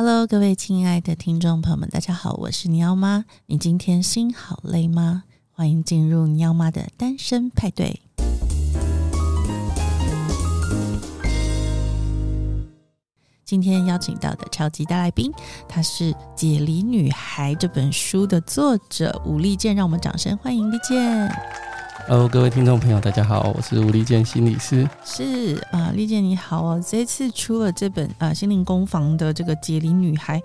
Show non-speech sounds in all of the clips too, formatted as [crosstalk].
Hello，各位亲爱的听众朋友们，大家好，我是喵妈。你今天心好累吗？欢迎进入喵妈的单身派对。今天邀请到的超级大来宾，她是《解离女孩》这本书的作者吴丽健，让我们掌声欢迎丽健。Hello，各位听众朋友，大家好，我是吴丽健心理师。是啊，丽健你好哦。这次出了这本啊心灵工坊的这个解离女孩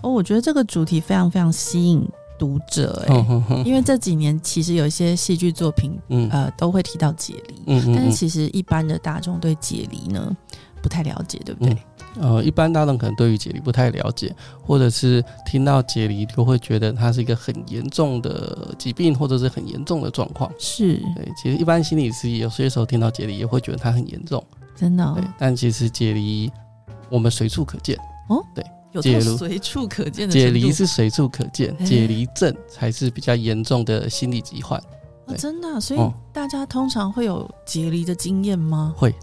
哦，我觉得这个主题非常非常吸引读者哎，因为这几年其实有一些戏剧作品，嗯呃都会提到解离，嗯，嗯，嗯，但是其实一般的大众对解离呢不太了解，对不对？嗯呃，一般大众可能对于解离不太了解，或者是听到解离就会觉得它是一个很严重的疾病，或者是很严重的状况。是对，其实一般心理师有些时候听到解离也会觉得它很严重，真的、哦。对，但其实解离我们随处可见。哦，对，有随处可见的解离是随处可见，解离症才是比较严重的心理疾患。哦、真的、啊，所以大家通常会有解离的经验吗？会。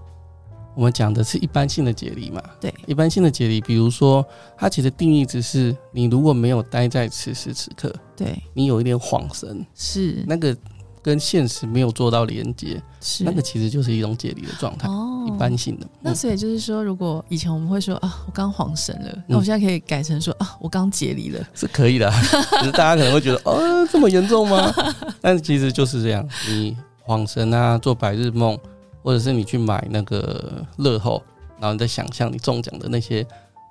我们讲的是一般性的解离嘛？对，一般性的解离，比如说，它其实定义只是你如果没有待在此时此刻，对，你有一点恍神，是那个跟现实没有做到连接，是那个其实就是一种解离的状态。哦，一般性的。嗯、那所以就是说，如果以前我们会说啊，我刚恍神了，那我现在可以改成说啊，我刚解离了，是可以的。[laughs] 只是大家可能会觉得，哦，这么严重吗？[laughs] 但是其实就是这样，你恍神啊，做白日梦。或者是你去买那个乐透，然后你在想象你中奖的那些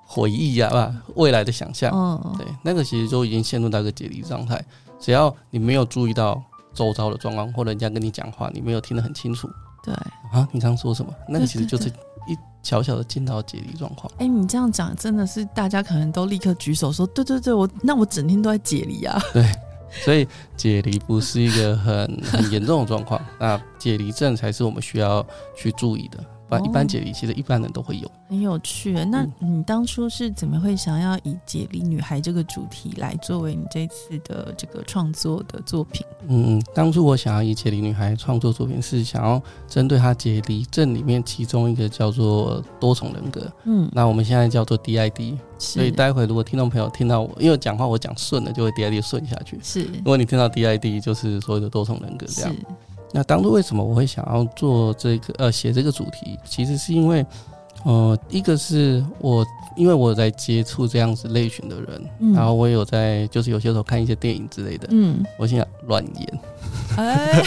回忆啊，吧，未来的想象，嗯，对，那个其实就已经陷入到一个解离状态。只要你没有注意到周遭的状况，或者人家跟你讲话，你没有听得很清楚，对啊，你刚刚说什么？那个其实就是一小小的进到解离状况。哎、欸，你这样讲真的是大家可能都立刻举手说，对对对，我那我整天都在解离啊。对。所以解离不是一个很很严重的状况，那解离症才是我们需要去注意的。一般解离其实一般人都会有。很有趣。那你当初是怎么会想要以解离女孩这个主题来作为你这次的这个创作的作品？嗯，当初我想要以解离女孩创作作品，是想要针对她解离症里面其中一个叫做多重人格。嗯，那我们现在叫做 DID。所以待会如果听众朋友听到我，因为讲话我讲顺了，就会 DID 顺下去。是，如果你听到 DID，就是所谓的多重人格这样。那当初为什么我会想要做这个呃写这个主题？其实是因为，呃，一个是我因为我在接触这样子类型的人，嗯、然后我也有在就是有些时候看一些电影之类的，嗯，我现在乱演。哎，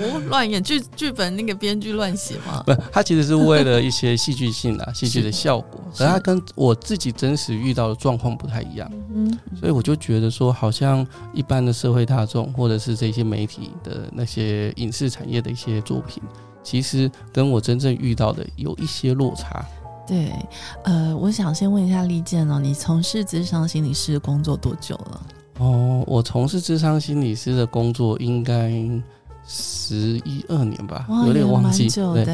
我乱演剧剧本那个编剧乱写嘛？不，他其实是为了一些戏剧性啊，戏剧的效果，可是他跟我自己真实遇到的状况不太一样，嗯，所以我就觉得说，好像一般的社会大众或者是这些媒体的那些影视产业的一些作品，其实跟我真正遇到的有一些落差。对，呃，我想先问一下丽健哦，你从事智商心理师工作多久了？哦，我从事智商心理师的工作应该十一二年吧，有点忘记。久的，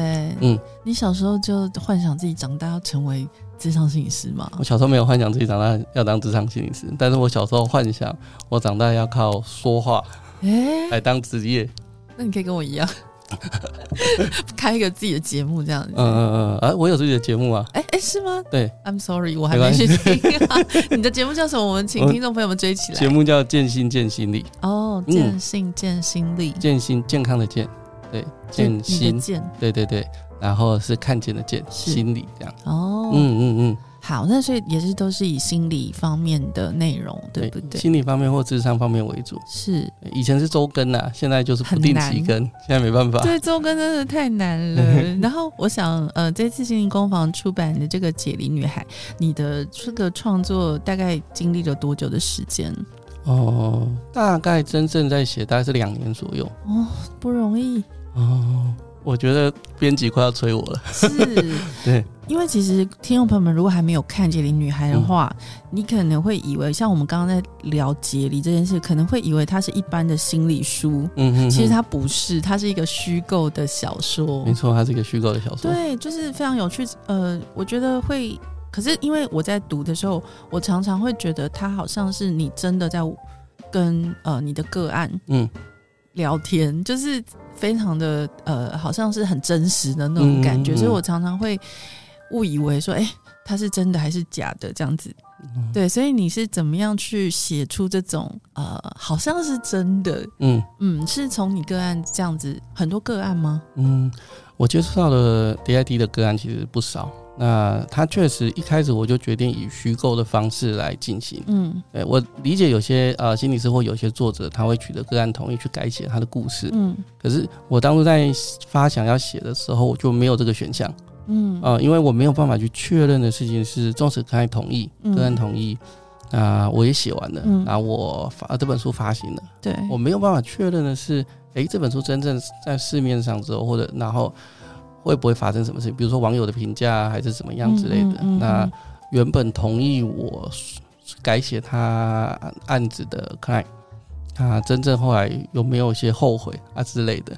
嗯，你小时候就幻想自己长大要成为智商心理师吗？我小时候没有幻想自己长大要当智商心理师，但是我小时候幻想我长大要靠说话，哎，来当职业。那你可以跟我一样。[laughs] 开一个自己的节目这样子，嗯嗯嗯，啊，我有自己的节目啊，哎、欸、哎、欸，是吗？对，I'm sorry，我还没去听、啊。[laughs] 你的节目叫什么？我们请听众朋友们追起来。节目叫健心健心理。哦，健心健心理，健心健康的健，对，健心健，对对对，然后是看见的见，心理这样。哦，嗯嗯嗯。好，那所以也是都是以心理方面的内容，对不对？心理方面或智商方面为主。是，以前是周更啊，现在就是不定期更，现在没办法。对，周更真的太难了。[laughs] 然后我想，呃，这次心灵工坊出版的这个《解离女孩》，你的这个创作大概经历了多久的时间？哦，大概真正在写大概是两年左右。哦，不容易。哦。我觉得编辑快要催我了。是，[laughs] 对，因为其实听众朋友们如果还没有看《解离女孩》的话，嗯、你可能会以为像我们刚刚在聊解离这件事，可能会以为它是一般的心理书。嗯哼哼，其实它不是，它是一个虚构的小说。没错，它是一个虚构的小说。对，就是非常有趣。呃，我觉得会，可是因为我在读的时候，我常常会觉得它好像是你真的在跟呃你的个案嗯聊天，嗯、就是。非常的呃，好像是很真实的那种感觉，嗯嗯、所以我常常会误以为说，哎、欸，他是真的还是假的这样子。嗯、对，所以你是怎么样去写出这种呃，好像是真的？嗯嗯，是从你个案这样子很多个案吗？嗯，我接触到的 DID 的个案其实不少。那他确实一开始我就决定以虚构的方式来进行。嗯，对，我理解有些呃心理师或有些作者他会取得个案同意去改写他的故事。嗯，可是我当初在发想要写的时候，我就没有这个选项。嗯，呃，因为我没有办法去确认的事情是，纵使个案同意，个案同意，啊、呃，我也写完了，嗯，然后我发这本书发行了。对，我没有办法确认的是，诶，这本书真正在市面上之后，或者然后。会不会发生什么事情？比如说网友的评价还是怎么样之类的。嗯嗯嗯、那原本同意我改写他案子的 client，他真正后来有没有一些后悔啊之类的？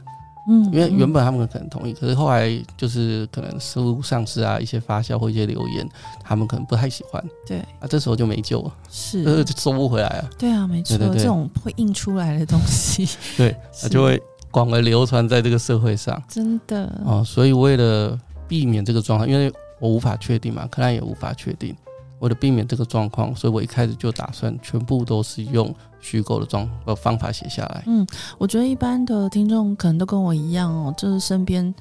嗯，因为原本他们可能同意，可是后来就是可能书上市啊，一些发酵或一些留言，他们可能不太喜欢。对，啊，这时候就没救了，是，就收不回来啊。对啊，没错，这种会印出来的东西，[laughs] 对，[laughs] 他就会。广而流传在这个社会上，真的。哦，所以为了避免这个状况，因为我无法确定嘛，柯南也无法确定，为了避免这个状况，所以我一开始就打算全部都是用虚构的状呃方法写下来。嗯，我觉得一般的听众可能都跟我一样哦，就是身边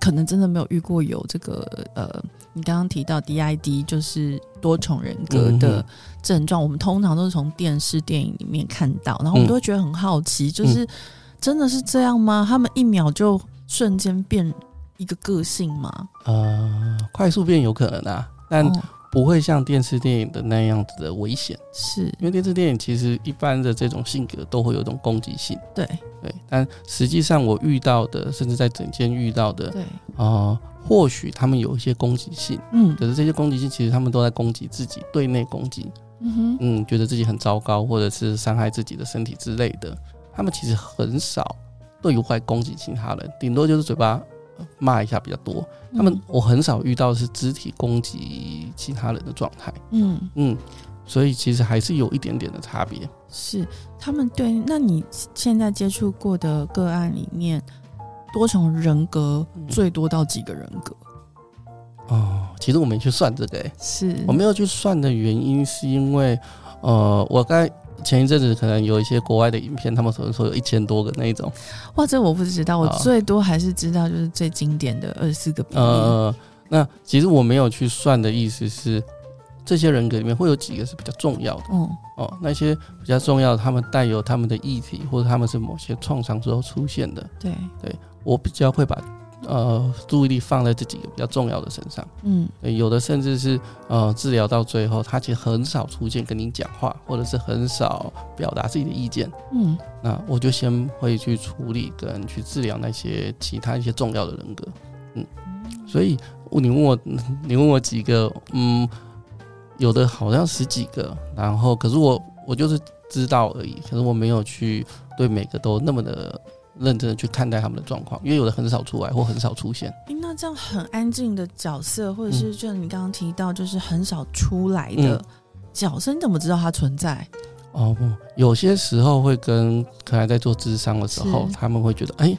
可能真的没有遇过有这个呃，你刚刚提到 DID 就是多重人格的症状，嗯、我们通常都是从电视电影里面看到，然后我们都会觉得很好奇，嗯、就是。真的是这样吗？他们一秒就瞬间变一个个性吗？呃，快速变有可能啊，但不会像电视电影的那样子的危险。是因为电视电影其实一般的这种性格都会有一种攻击性。对对，但实际上我遇到的，甚至在整间遇到的，对啊、呃，或许他们有一些攻击性，嗯，可是这些攻击性其实他们都在攻击自己，对内攻击，嗯哼，嗯，觉得自己很糟糕，或者是伤害自己的身体之类的。他们其实很少对外攻击其他人，顶多就是嘴巴骂一下比较多。他们我很少遇到是肢体攻击其他人的状态。嗯嗯，所以其实还是有一点点的差别。是他们对，那你现在接触过的个案里面，多重人格最多到几个人格？嗯、哦，其实我没去算这个、欸，是我没有去算的原因是因为，呃，我该。前一阵子可能有一些国外的影片，他们可能说有一千多个那一种。哇，这我不知道，我最多还是知道就是最经典的二十四个比例。呃，那其实我没有去算的意思是，这些人格里面会有几个是比较重要的。嗯，哦，那些比较重要的，他们带有他们的议题，或者他们是某些创伤之后出现的。对，对我比较会把。呃，注意力放在这几个比较重要的身上。嗯，有的甚至是呃，治疗到最后，他其实很少出现跟你讲话，或者是很少表达自己的意见。嗯，那我就先会去处理跟去治疗那些其他一些重要的人格。嗯，所以你问我，[laughs] 你问我几个，嗯，有的好像十几个，然后可是我我就是知道而已，可是我没有去对每个都那么的。认真的去看待他们的状况，因为有的很少出来或很少出现。那这样很安静的角色，或者是就你刚刚提到，就是很少出来的角色，嗯、你怎么知道它存在？哦不，有些时候会跟可能在做智商的时候，他们会觉得，哎、欸，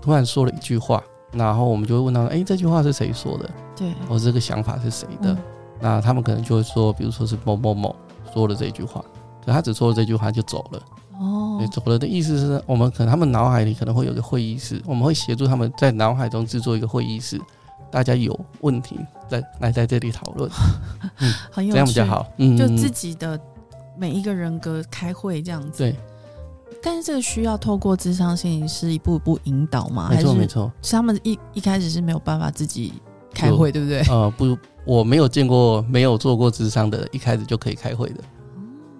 突然说了一句话，然后我们就会问他，哎、欸，这句话是谁说的？对，或者这个想法是谁的？嗯、那他们可能就会说，比如说是某某某说了这句话，可他只说了这句话就走了。哦，对，走了的意思是我们可能他们脑海里可能会有个会议室，我们会协助他们在脑海中制作一个会议室，大家有问题在来在这里讨论，[laughs] 嗯，很有趣，这样比较好，嗯，就自己的每一个人格开会这样子，对，但是这个需要透过智商心理师一步一步引导吗？没错没错，是他们一一开始是没有办法自己开会，对不对？呃，不，我没有见过没有做过智商的，一开始就可以开会的。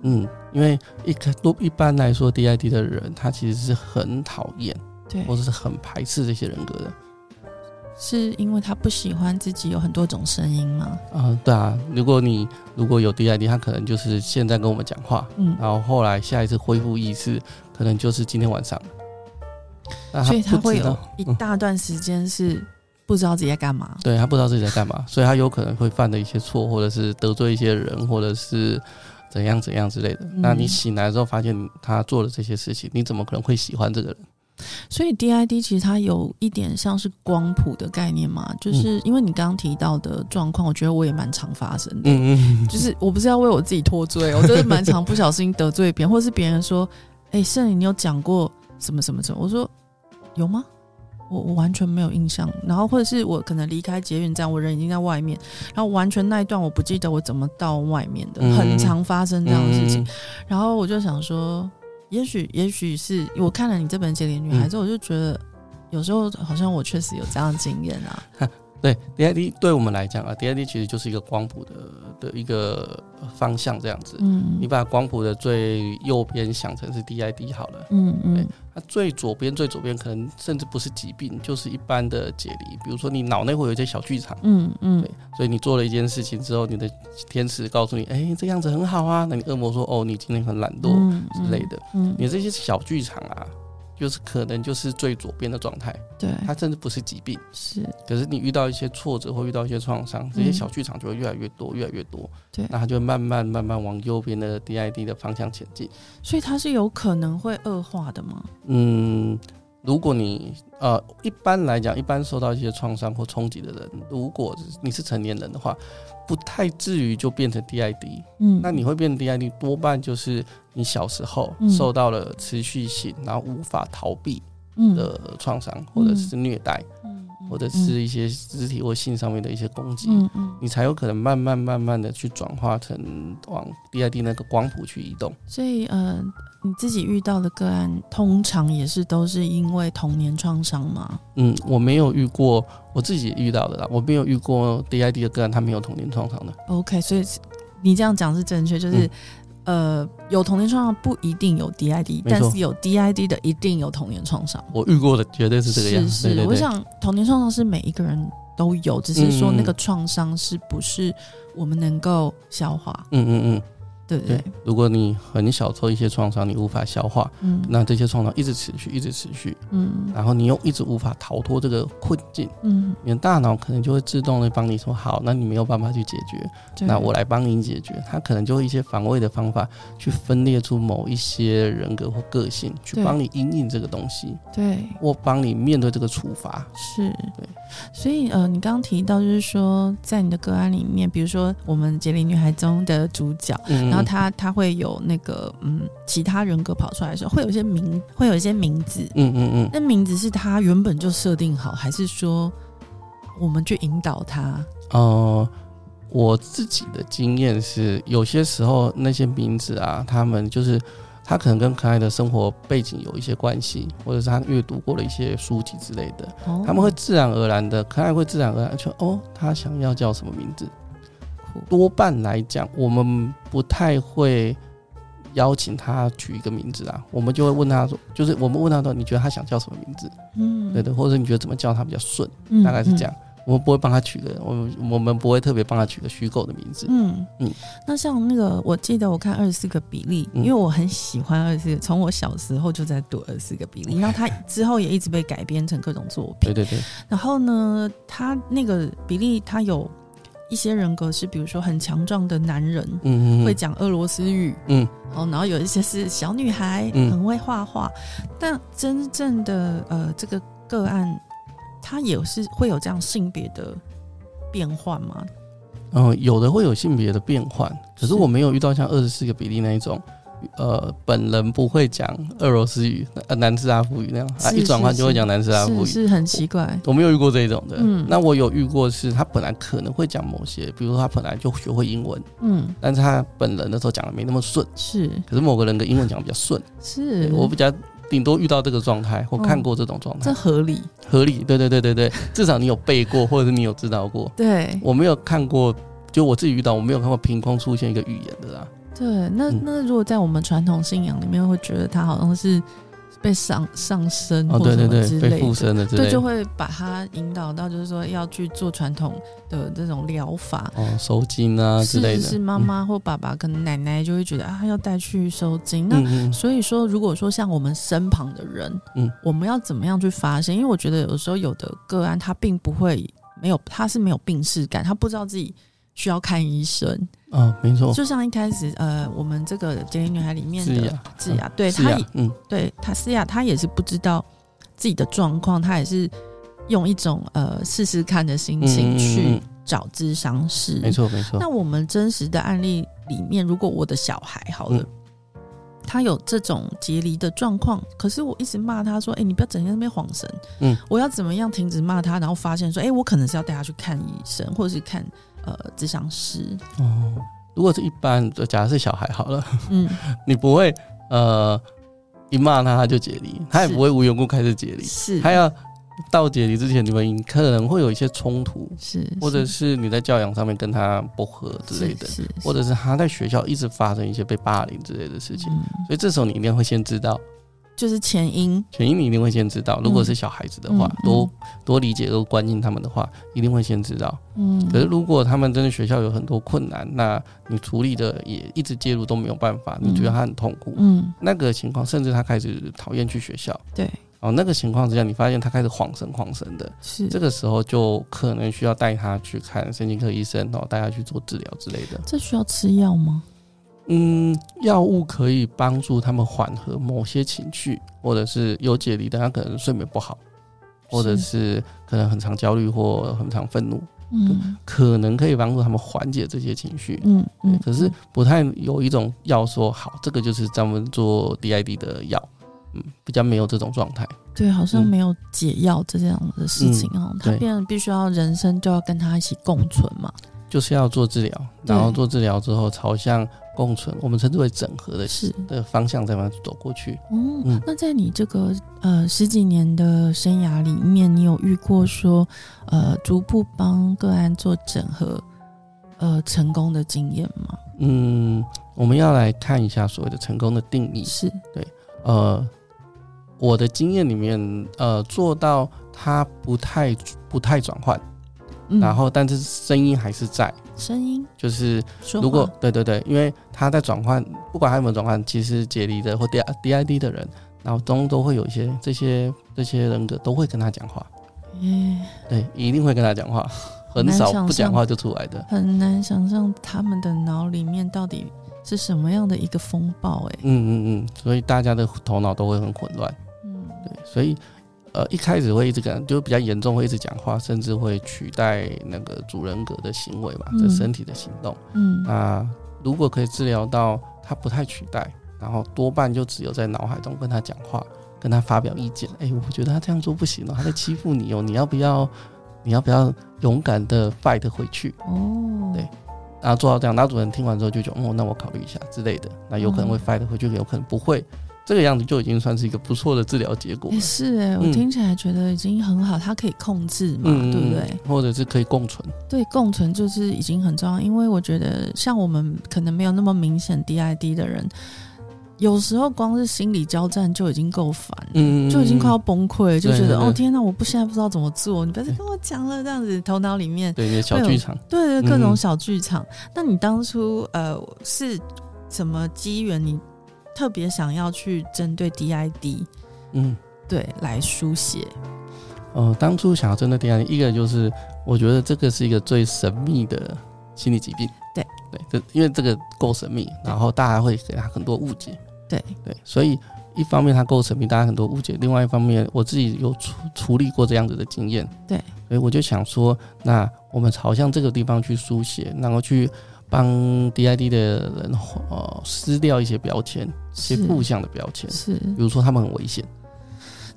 嗯，因为一开都一般来说，DID 的人他其实是很讨厌，对，或者是很排斥这些人格的，是因为他不喜欢自己有很多种声音吗？啊、呃，对啊，如果你如果有 DID，他可能就是现在跟我们讲话，嗯，然后后来下一次恢复意识，可能就是今天晚上，所以他会有一大段时间是不知道自己在干嘛，对，他不知道自己在干嘛，所以他有可能会犯的一些错，或者是得罪一些人，或者是。怎样怎样之类的，那你醒来之后发现他做了这些事情，你怎么可能会喜欢这个人？所以 DID 其实它有一点像是光谱的概念嘛，就是因为你刚刚提到的状况，我觉得我也蛮常发生的。嗯嗯，就是我不是要为我自己脱罪，[laughs] 我就是蛮常不小心得罪别人，或是别人说：“哎、欸，圣，你有讲过什么什么什么？”我说：“有吗？我我完全没有印象。”然后或者是我可能离开捷运站，我人已经在外面，然后完全那一段我不记得我怎么到外面的，很常发生这样的事情。然后我就想说。也许，也许是我看了你这本《解离女孩》之后，我就觉得有时候好像我确实有这样的经验啊。[laughs] 对，DID 对我们来讲啊，DID 其实就是一个光谱的的一个方向这样子。嗯，你把光谱的最右边想成是 DID 好了。嗯嗯。那最左边最左边可能甚至不是疾病，就是一般的解离。比如说你脑内会有一些小剧场。嗯嗯。对，所以你做了一件事情之后，你的天使告诉你，哎、欸，这样子很好啊。那你恶魔说，哦，你今天很懒惰之类的。嗯。你这些小剧场啊。就是可能就是最左边的状态，对，它甚至不是疾病，是。可是你遇到一些挫折或遇到一些创伤，这些小剧场就会越来越多，越来越多，对，那它就会慢慢慢慢往右边的 DID 的方向前进。所以它是有可能会恶化的吗？嗯，如果你呃一般来讲，一般受到一些创伤或冲击的人，如果你是成年人的话。不太至于就变成 DID，嗯，那你会变成 DID，多半就是你小时候受到了持续性，然后无法逃避的创伤，或者是虐待。或者是一些肢体或性上面的一些攻击，嗯嗯，你才有可能慢慢慢慢的去转化成往 DID 那个光谱去移动。所以，呃，你自己遇到的个案，通常也是都是因为童年创伤吗？嗯，我没有遇过，我自己遇到的啦，我没有遇过 DID 的个案，他没有童年创伤的。OK，所以你这样讲是正确，就是。嗯呃，有童年创伤不一定有 DID，但是有 DID 的一定有童年创伤。我遇过的绝对是这个样子。是是，我想童年创伤是每一个人都有，只是说那个创伤是不是我们能够消化？嗯嗯嗯。对对，对，如果你很小受一些创伤，你无法消化，嗯，那这些创伤一直持续，一直持续，嗯，然后你又一直无法逃脱这个困境，嗯，你的大脑可能就会自动的帮你说好，那你没有办法去解决，那我来帮你解决，他可能就会一些防卫的方法去分裂出某一些人格或个性，去帮你因应这个东西，对，或帮你面对这个处罚，是。对，所以呃，你刚刚提到就是说，在你的个案里面，比如说我们《杰林女孩》中的主角，嗯。他他会有那个嗯，其他人格跑出来的时候，会有一些名，会有一些名字，嗯嗯嗯。那名字是他原本就设定好，还是说我们去引导他？呃，我自己的经验是，有些时候那些名字啊，他们就是他可能跟可爱的生活背景有一些关系，或者是他阅读过的一些书籍之类的，哦、他们会自然而然的，可爱会自然而然说，哦，他想要叫什么名字？多半来讲，我们不太会邀请他取一个名字啊，我们就会问他说，就是我们问他说，你觉得他想叫什么名字？嗯，对的，或者你觉得怎么叫他比较顺？大概是这样。我们不会帮他取个，我们我们不会特别帮他取个虚构的名字。嗯嗯。那像那个，我记得我看二十四个比例，因为我很喜欢二十四个，从我小时候就在读二十四个比例，然后他之后也一直被改编成各种作品。对对对。然后呢，他那个比例，他有。一些人格是，比如说很强壮的男人，嗯，会讲俄罗斯语，嗯，哦，然后有一些是小女孩，嗯，很会画画。但真正的呃，这个个案，他也是会有这样性别的变换吗？嗯，有的会有性别的变换，可是我没有遇到像二十四个比例那一种。呃，本人不会讲俄罗斯语，呃，南斯拉夫语那样，他一转换就会讲南斯拉夫语，是很奇怪。我。我没有遇过这种的，嗯，那我有遇过是，他本来可能会讲某些，比如说他本来就学会英文，嗯，但是他本人的时候讲的没那么顺，是，可是某个人的英文讲的比较顺，是。我比较顶多遇到这个状态，或看过这种状态，这合理，合理，对对对对对，至少你有背过，或者是你有知道过，对，我没有看过，就我自己遇到，我没有看过凭空出现一个语言的啦。对，那那如果在我们传统信仰里面，会觉得他好像是被上上身或者什么之类的，被附身的之类的，对，就会把他引导到，就是说要去做传统的这种疗法，哦，收精啊之类的。是是，妈妈或爸爸，可能奶奶就会觉得啊，要带去收精。那所以说，如果说像我们身旁的人，嗯，我们要怎么样去发现？因为我觉得有时候有的个案，他并不会没有，他是没有病识感，他不知道自己。需要看医生啊、哦，没错。就像一开始，呃，我们这个《解离女孩》里面的智雅，对，她也，嗯，对，她思雅，她也是不知道自己的状况，她也是用一种呃试试看的心情去找咨商师。没错，没错。那我们真实的案例里面，如果我的小孩好了。嗯他有这种结离的状况，可是我一直骂他说：“哎、欸，你不要整天在那边晃神。”嗯，我要怎么样停止骂他，然后发现说：“哎、欸，我可能是要带他去看医生，或者是看呃智商师。”哦，如果是一般的，假如是小孩好了，嗯，[laughs] 你不会呃一骂他他就解离，他也不会无缘故开始解离，是。他要。到解离之前，你们可能会有一些冲突，是，或者是你在教养上面跟他不合之类的，是，或者是他在学校一直发生一些被霸凌之类的事情，所以这时候你一定会先知道，就是前因，前因你一定会先知道。如果是小孩子的话，多多理解、多关心他们的话，一定会先知道。嗯，可是如果他们真的学校有很多困难，那你处理的也一直介入都没有办法，你觉得他很痛苦，嗯，那个情况，甚至他开始讨厌去学校，对。哦，那个情况之下，你发现他开始晃神晃神的，是这个时候就可能需要带他去看神经科医生，然后带他去做治疗之类的。这需要吃药吗？嗯，药物可以帮助他们缓和某些情绪，或者是有解离但，他可能睡眠不好，或者是可能很常焦虑或很常愤怒，嗯，可能可以帮助他们缓解这些情绪，嗯嗯。可是不太有一种药说好，这个就是专门做 DID 的药。嗯，比较没有这种状态，对，好像没有解药这样的事情哦。嗯、他变得必须要人生就要跟他一起共存嘛，就是要做治疗，然后做治疗之后朝向共存，我们称之为整合的是的方向在慢慢走过去。哦，嗯、那在你这个呃十几年的生涯里面，你有遇过说呃逐步帮个案做整合呃成功的经验吗？嗯，我们要来看一下所谓的成功的定义，是对呃。我的经验里面，呃，做到它不太不太转换，嗯、然后但是声音还是在，声音？就是如果对对对，因为他在转换，不管他有没有转换，其实解离的或 D D I D 的人，然后中都会有一些这些这些人格都会跟他讲话，嗯，对，一定会跟他讲话，很少不讲话就出来的，很难想象他们的脑里面到底是什么样的一个风暴，哎，嗯嗯嗯，所以大家的头脑都会很混乱。嗯。对，所以，呃，一开始会一直讲，就比较严重，会一直讲话，甚至会取代那个主人格的行为嘛，这、嗯、身体的行动。嗯，那如果可以治疗到他不太取代，然后多半就只有在脑海中跟他讲话，跟他发表意见。哎，我觉得他这样做不行哦，他在欺负你哦，你要不要？[laughs] 你要不要勇敢的 fight 回去？哦，对，然后做到这样，那主人听完之后就觉得，哦，那我考虑一下之类的，那有可能会 fight 回去，有可能不会。这个样子就已经算是一个不错的治疗结果。是哎，我听起来觉得已经很好，它可以控制嘛，嗯、对不对？或者是可以共存。对，共存就是已经很重要，因为我觉得像我们可能没有那么明显 DID 的人，有时候光是心理交战就已经够烦，嗯，就已经快要崩溃，就觉得哦天哪，我不现在不知道怎么做，你不要再跟我讲了，这样子头脑里面对小剧场，对各种小剧场。嗯、那你当初呃是什么机缘你？特别想要去针对 DID，嗯，对，来书写。呃，当初想要针对 DID，一个就是我觉得这个是一个最神秘的心理疾病。对对，这因为这个够神秘，然后大家会给他很多误解。对对，所以一方面它够神秘，大家很多误解；另外一方面，我自己有处处理过这样子的经验。对，所以我就想说，那我们朝向这个地方去书写，然后去。帮 DID 的人呃撕掉一些标签，一些负向的标签，是，比如说他们很危险，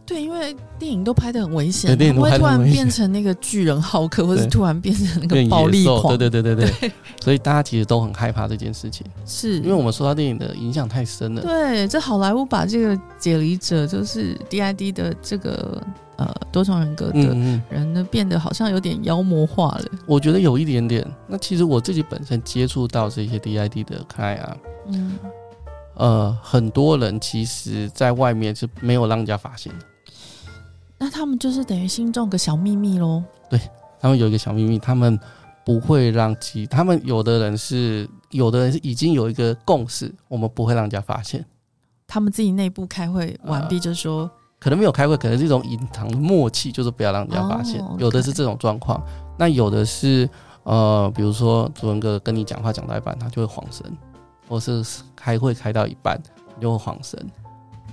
对，因为电影都拍的很危险，电影都拍得很危险，会突然变成那个巨人浩克，[laughs] 或者是突然变成那个暴力狂，对对对对对，所以大家其实都很害怕这件事情，是。因为我们受到电影的影响太深了，对，这好莱坞把这个解离者就是 DID 的这个。呃，多重人格的人呢，变得好像有点妖魔化了。我觉得有一点点。那其实我自己本身接触到这些 DID 的开啊，嗯，呃，很多人其实在外面是没有让人家发现的。那他们就是等于心中个小秘密喽？对，他们有一个小秘密，他们不会让其他们有的人是有的人是已经有一个共识，我们不会让人家发现。他们自己内部开会完毕，就说。呃可能没有开会，可能是一种隐藏的默契，就是不要让人家发现。Oh. 有的是这种状况，那有的是呃，比如说主人哥跟你讲话讲到一半，他就会晃神，或是开会开到一半你就会晃神。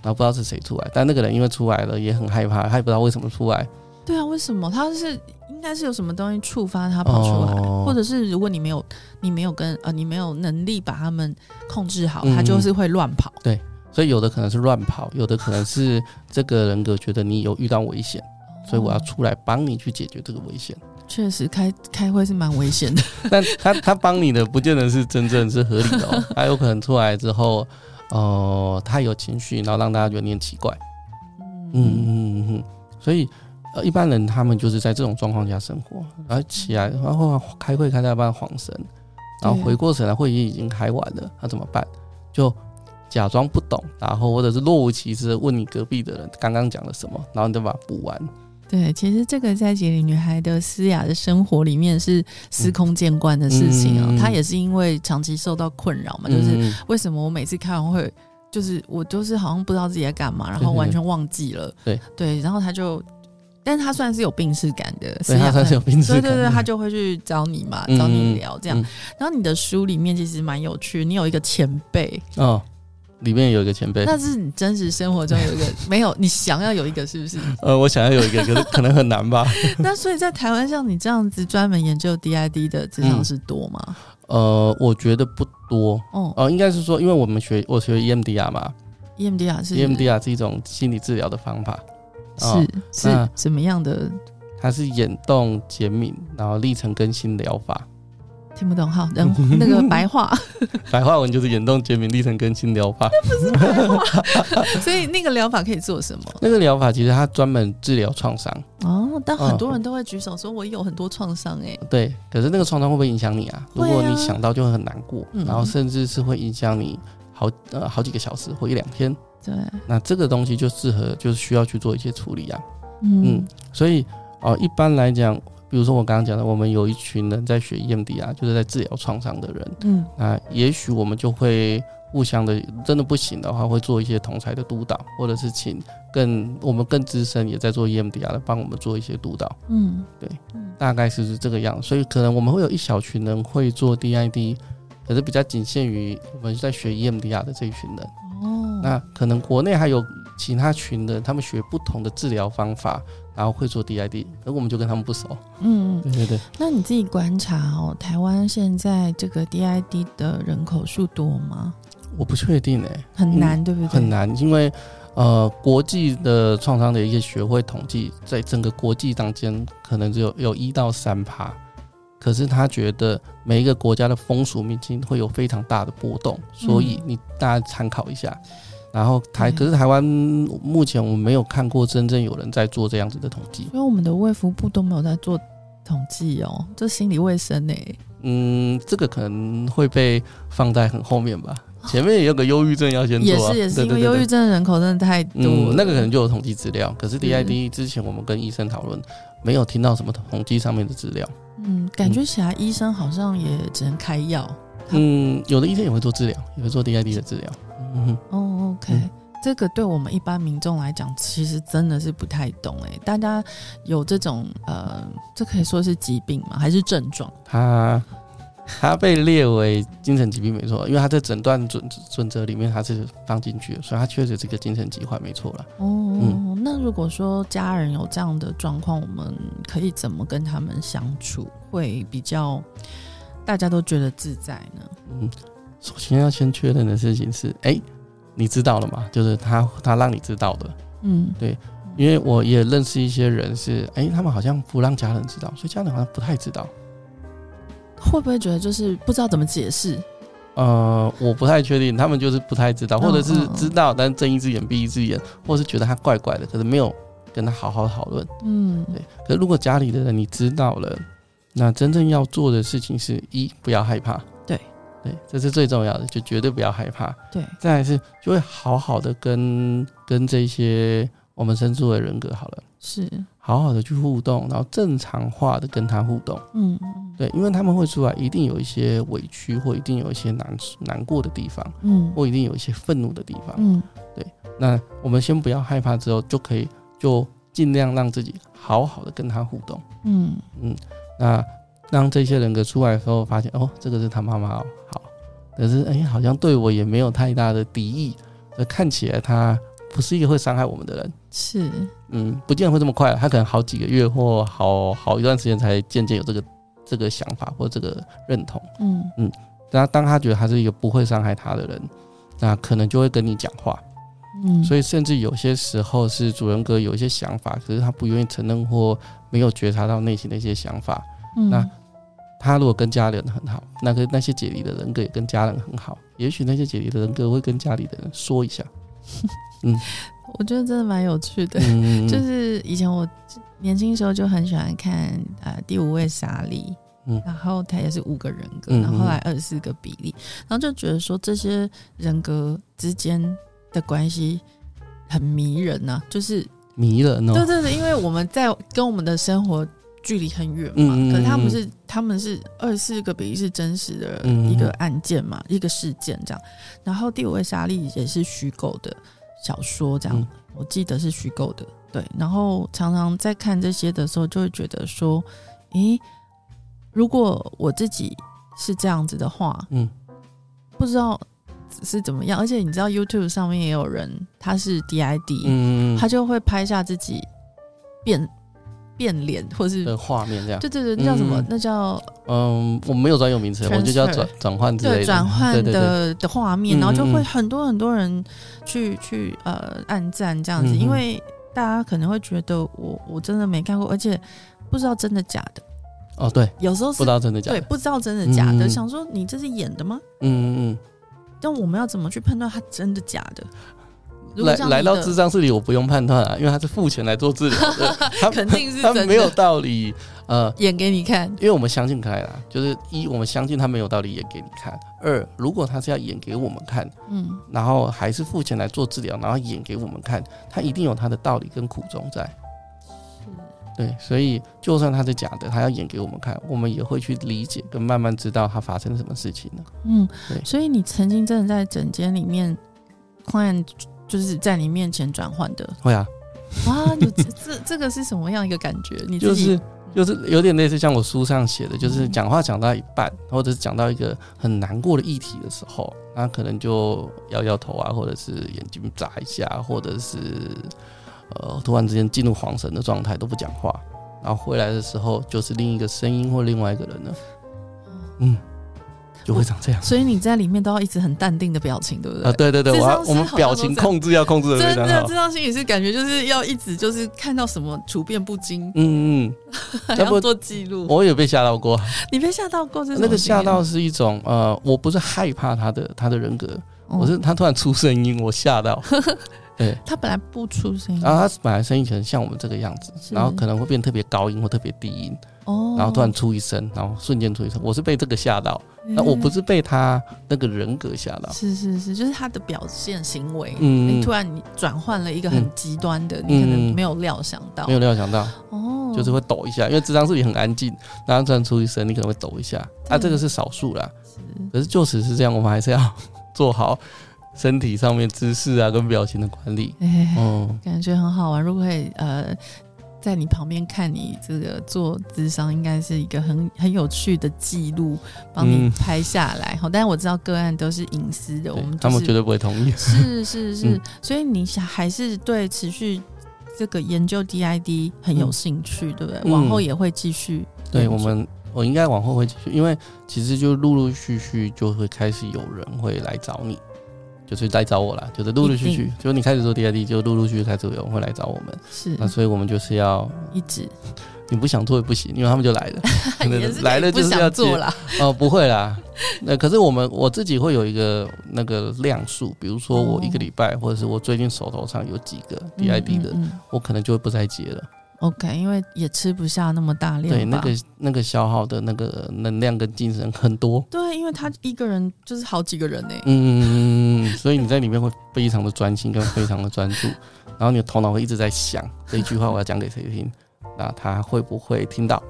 然后不知道是谁出来，但那个人因为出来了也很害怕，他也不知道为什么出来。对啊，为什么他是应该是有什么东西触发他跑出来，哦、或者是如果你没有你没有跟呃你没有能力把他们控制好，嗯、他就是会乱跑。对，所以有的可能是乱跑，有的可能是这个人格觉得你有遇到危险，所以我要出来帮你去解决这个危险。确实开开会是蛮危险的，[laughs] 但他他帮你的不见得是真正是合理的哦，[laughs] 他有可能出来之后，哦、呃，他有情绪，然后让大家觉得你很奇怪，嗯。嗯嗯嗯，所以呃一般人他们就是在这种状况下生活，然后起来然后开会开到一半恍神，然后回过神来会议已经开完了，那怎么办？就假装不懂，然后或者是若无其事问你隔壁的人刚刚讲了什么，然后你就把它补完。对，其实这个在杰里女孩的思雅的生活里面是司空见惯的事情啊、喔。她、嗯、也是因为长期受到困扰嘛，嗯、就是为什么我每次开完会，就是我就是好像不知道自己在干嘛，然后完全忘记了。对对，然后她就，但是她算是有病耻感的，对，她算是有病耻感。对对对，她就会去找你嘛，找你聊这样。嗯嗯、然后你的书里面其实蛮有趣，你有一个前辈哦。里面有一个前辈，那是你真实生活中有一个 [laughs] 没有？你想要有一个是不是？呃，我想要有一个，可是可能很难吧。[laughs] 那所以在台湾像你这样子专门研究 DID 的咨商师多吗？呃，我觉得不多。哦，呃，应该是说，因为我们学我学 EMDR 嘛，EMDR 是 EMDR 是一种心理治疗的方法，是是什么样的？它是眼动减敏，然后历程更新疗法。听不懂，好，人那个白话，[laughs] 白话文就是眼动减敏历程更新疗法，那不是白话，[laughs] 所以那个疗法可以做什么？那个疗法其实它专门治疗创伤。哦，但很多人都会举手说，我有很多创伤哎，对，可是那个创伤会不会影响你啊？如果你想到就会很难过，然后甚至是会影响你好呃好几个小时或一两天，对，那这个东西就适合就是需要去做一些处理啊，嗯，所以哦一般来讲。比如说我刚刚讲的，我们有一群人在学 EMDR，就是在治疗创伤的人。嗯，那也许我们就会互相的，真的不行的话，会做一些同才的督导，或者是请更我们更资深也在做 EMDR 的帮我们做一些督导。嗯，对，大概是这个样。所以可能我们会有一小群人会做 DID，可是比较仅限于我们在学 EMDR 的这一群人。哦，那可能国内还有其他群的，他们学不同的治疗方法。然后会做 DID，而我们就跟他们不熟。嗯，对对对。那你自己观察哦，台湾现在这个 DID 的人口数多吗？我不确定诶、欸，很难，对不对？很难，因为呃，国际的创伤的一些学会统计，在整个国际当中，可能只有有一到三趴。可是他觉得每一个国家的风俗民情会有非常大的波动，所以你大家参考一下。然后台，可是台湾目前我们没有看过真正有人在做这样子的统计，因为我们的卫福部都没有在做统计哦，这心理卫生呢？嗯，这个可能会被放在很后面吧，前面也有个忧郁症要先做，啊，也是也是，因为忧郁症的人口真的太多，嗯，那个可能就有统计资料，可是 DID 之前我们跟医生讨论，没有听到什么统计上面的资料，嗯，感觉起来医生好像也只能开药，嗯，有的医生也会做治疗，也会做 DID 的治疗。嗯哦，OK，嗯，这个对我们一般民众来讲，其实真的是不太懂哎。大家有这种呃，这可以说是疾病吗？还是症状？他他被列为精神疾病没错，因为他在诊断准准则里面他是放进去的，所以他确实是个精神疾患没错了。哦，嗯，那如果说家人有这样的状况，我们可以怎么跟他们相处，会比较大家都觉得自在呢？嗯。首先要先确认的事情是，哎、欸，你知道了吗？就是他他让你知道的，嗯，对，因为我也认识一些人是，哎、欸，他们好像不让家人知道，所以家人好像不太知道，会不会觉得就是不知道怎么解释？呃，我不太确定，他们就是不太知道，或者是知道，但睁一只眼闭一只眼，或是觉得他怪怪的，可是没有跟他好好讨论，嗯，对。可是如果家里的人你知道了，那真正要做的事情是一不要害怕。对，这是最重要的，就绝对不要害怕。对，再来是就会好好的跟跟这些我们称之为人格好了，是好好的去互动，然后正常化的跟他互动。嗯，对，因为他们会出来，一定有一些委屈，或一定有一些难难过的地方，嗯，或一定有一些愤怒的地方，嗯，对。那我们先不要害怕，之后就可以就尽量让自己好好的跟他互动。嗯嗯，那。让这些人格出来的时候，发现哦，这个是他妈妈哦，好，可是哎，好像对我也没有太大的敌意，看起来他不是一个会伤害我们的人。是，嗯，不见得会这么快，他可能好几个月或好好一段时间才渐渐有这个这个想法或这个认同。嗯嗯，那当他觉得他是一个不会伤害他的人，那可能就会跟你讲话。嗯，所以甚至有些时候是主人格有一些想法，可是他不愿意承认或没有觉察到内心的一些想法。嗯，那他如果跟家人很好，那个那些解离的人格也跟家人很好，也许那些解离的人格会跟家里的人说一下。[laughs] 嗯。我觉得真的蛮有趣的，嗯、就是以前我年轻时候就很喜欢看呃第五位莎莉，嗯，然后他也是五个人格，然后后来二十四个比例，然后就觉得说这些人格之间的关系很迷人呐、啊，就是迷人哦，对对对，因为我们在跟我们的生活距离很远嘛，嗯、可是他们是他们是二十四个比例是真实的一个案件嘛，嗯、一个事件这样，然后第五位莎莉也是虚构的。小说这样，嗯、我记得是虚构的，对。然后常常在看这些的时候，就会觉得说，诶，如果我自己是这样子的话，嗯，不知道是怎么样。而且你知道，YouTube 上面也有人，他是 DID，嗯，他就会拍下自己变。变脸或是的画面这样，对对对，那叫什么？嗯、那叫嗯，我们没有专用名词我们就叫转转换之类的。对，转换的的画面，然后就会很多很多人去去呃暗赞这样子，嗯、因为大家可能会觉得我我真的没看过，而且不知道真的假的。哦，对，有时候是不知道真的假的，对，不知道真的假的，嗯、想说你这是演的吗？嗯嗯嗯。但我们要怎么去判断它真的假的？来来到智障室里，我不用判断啊，因为他是付钱来做治疗的，[laughs] 他肯定是他没有道理呃演给你看，因为我们相信开啦，就是一我们相信他没有道理演给你看，二如果他是要演给我们看，嗯，然后还是付钱来做治疗，然后演给我们看，他一定有他的道理跟苦衷在，是，对，所以就算他是假的，他要演给我们看，我们也会去理解跟慢慢知道他发生什么事情呢？嗯，对，所以你曾经真的在诊间里面，client。就是在你面前转换的，会啊，哇，你这这这个是什么样一个感觉？你就是就是有点类似像我书上写的，就是讲话讲到一半，或者是讲到一个很难过的议题的时候，那可能就摇摇头啊，或者是眼睛眨一下，或者是呃突然之间进入恍神的状态都不讲话，然后回来的时候就是另一个声音或另外一个人了，嗯。就会长这样，所以你在里面都要一直很淡定的表情，对不对？啊，对对对，我要我们表情控制要控制的非常好。这张心理是感觉就是要一直就是看到什么处变不惊，嗯嗯，[laughs] 还要做记录。我有被吓到过，你被吓到过？那个吓到是一种呃，我不是害怕他的他的人格，我是他突然出声音，我吓到。[laughs] 对，他本来不出声音，然后他本来声音可能像我们这个样子，然后可能会变特别高音或特别低音。哦，然后突然出一声，然后瞬间出一声，我是被这个吓到，那我不是被他那个人格吓到，是是是，就是他的表现行为，嗯，突然你转换了一个很极端的，你可能没有料想到，没有料想到，哦，就是会抖一下，因为咨商室里很安静，然后突然出一声，你可能会抖一下，啊，这个是少数啦，可是就此是这样，我们还是要做好身体上面姿势啊跟表情的管理，嗯，感觉很好玩，如果可以呃。在你旁边看你这个做智商，应该是一个很很有趣的记录，帮你拍下来。好、嗯，但是我知道个案都是隐私的，我们、就是、他们绝对不会同意。是是是，嗯、所以你想还是对持续这个研究 DID 很有兴趣，嗯、对不对？往后也会继续。对我们，我应该往后会继续，因为其实就陆陆续续就会开始有人会来找你。就是来找我了，就是陆陆续续，定。就你开始做 DID，就陆陆续续开始有人会来找我们。是，那所以我们就是要一直，你不想做也不行，因为他们就来了，[laughs] 是 [laughs] 来了就是要做了。哦，不会啦，那可是我们我自己会有一个那个量数，比如说我一个礼拜，或者是我最近手头上有几个 DID 的，嗯嗯嗯。我可能就会不再接了。OK，因为也吃不下那么大量，对，那个那个消耗的那个能量跟精神很多。对，因为他一个人就是好几个人呢。嗯，所以你在里面会非常的专心跟非常的专注，然后你的头脑会一直在想这一句话我要讲给谁听，那他会不会听到？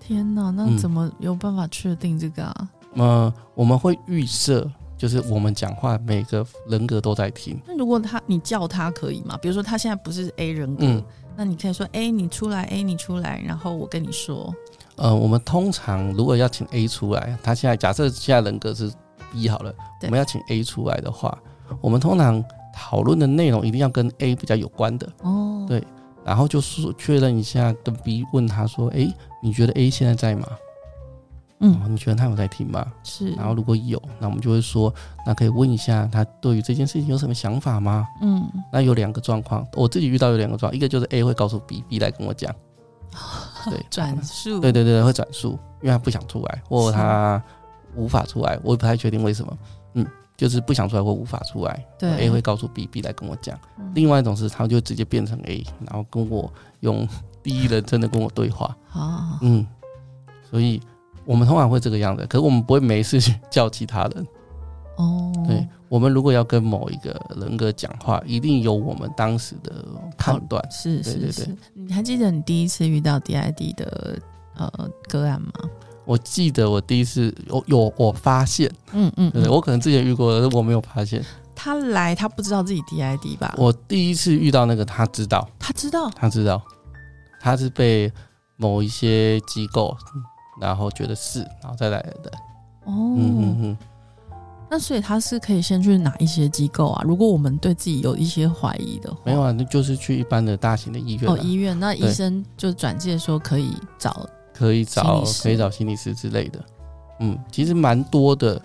天哪，那怎么有办法确定这个啊？呃，我们会预设，就是我们讲话每个人格都在听。那如果他你叫他可以吗？比如说他现在不是 A 人格。嗯那你可以说 A，你出来，A，你出来，然后我跟你说。呃，我们通常如果要请 A 出来，他现在假设现在人格是 B 好了，我们要请 A 出来的话，我们通常讨论的内容一定要跟 A 比较有关的哦，对，然后就是确认一下，跟 B 问他说：“哎，你觉得 A 现在在吗？嗯，你觉得他有在听吗？是。然后如果有，那我们就会说，那可以问一下他对于这件事情有什么想法吗？嗯，那有两个状况，我自己遇到有两个状况，一个就是 A 会告诉 B，B 来跟我讲，[laughs] 对，转述，对对对，会转述，因为他不想出来，或他无法出来，我也不太确定为什么，嗯。”就是不想出来或无法出来，对，A 会告诉 B，B 来跟我讲。嗯、另外一种是，他就直接变成 A，然后跟我用 [laughs] 第一人称的跟我对话。哦，嗯，所以我们通常会这个样子，可是我们不会没事去 [laughs] 叫其他人。哦，对，我们如果要跟某一个人格讲话，一定有我们当时的判断。是是是，你还记得你第一次遇到 DID 的呃个案吗？我记得我第一次有有我发现，嗯嗯，对，我可能之前遇过，但是我没有发现。他来，他不知道自己 DID 吧？我第一次遇到那个，他知道，他知道，他知道，他是被某一些机构，然后觉得是，然后再来的。哦，嗯嗯嗯。那所以他是可以先去哪一些机构啊？如果我们对自己有一些怀疑的话，没有啊，那就是去一般的大型的医院。哦，医院，那医生就转介说可以找。可以找可以找心理师之类的，嗯，其实蛮多的。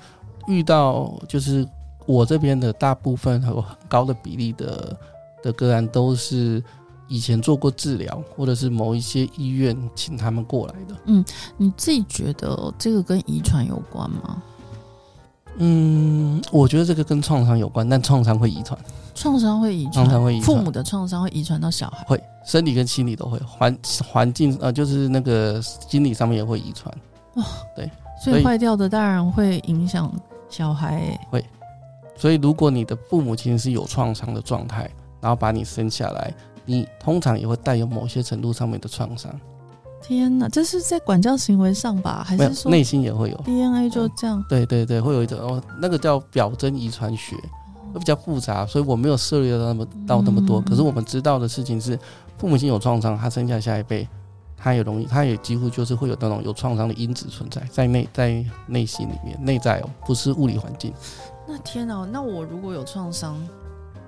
遇到就是我这边的大部分有很高的比例的的个案，都是以前做过治疗，或者是某一些医院请他们过来的。嗯，你自己觉得这个跟遗传有关吗？嗯，我觉得这个跟创伤有关，但创伤会遗传。创伤会遗传，创伤会遗传，父母的创伤会遗传到小孩，会，生理跟心理都会，环环境呃，就是那个心理上面也会遗传。哇，对，所以坏掉的当然会影响小孩、欸。会，所以如果你的父母亲是有创伤的状态，然后把你生下来，你通常也会带有某些程度上面的创伤。天哪，这是在管教行为上吧？还是说内心也会有 DNA 就这样？对对对，会有一种哦，那个叫表征遗传学。会比较复杂，所以我没有涉猎到那么到那么多。可是我们知道的事情是，父母亲有创伤，他生下下一辈，他也容易，他也几乎就是会有那种有创伤的因子存在在内在内心里面，内在哦，不是物理环境。那天哪，那我如果有创伤，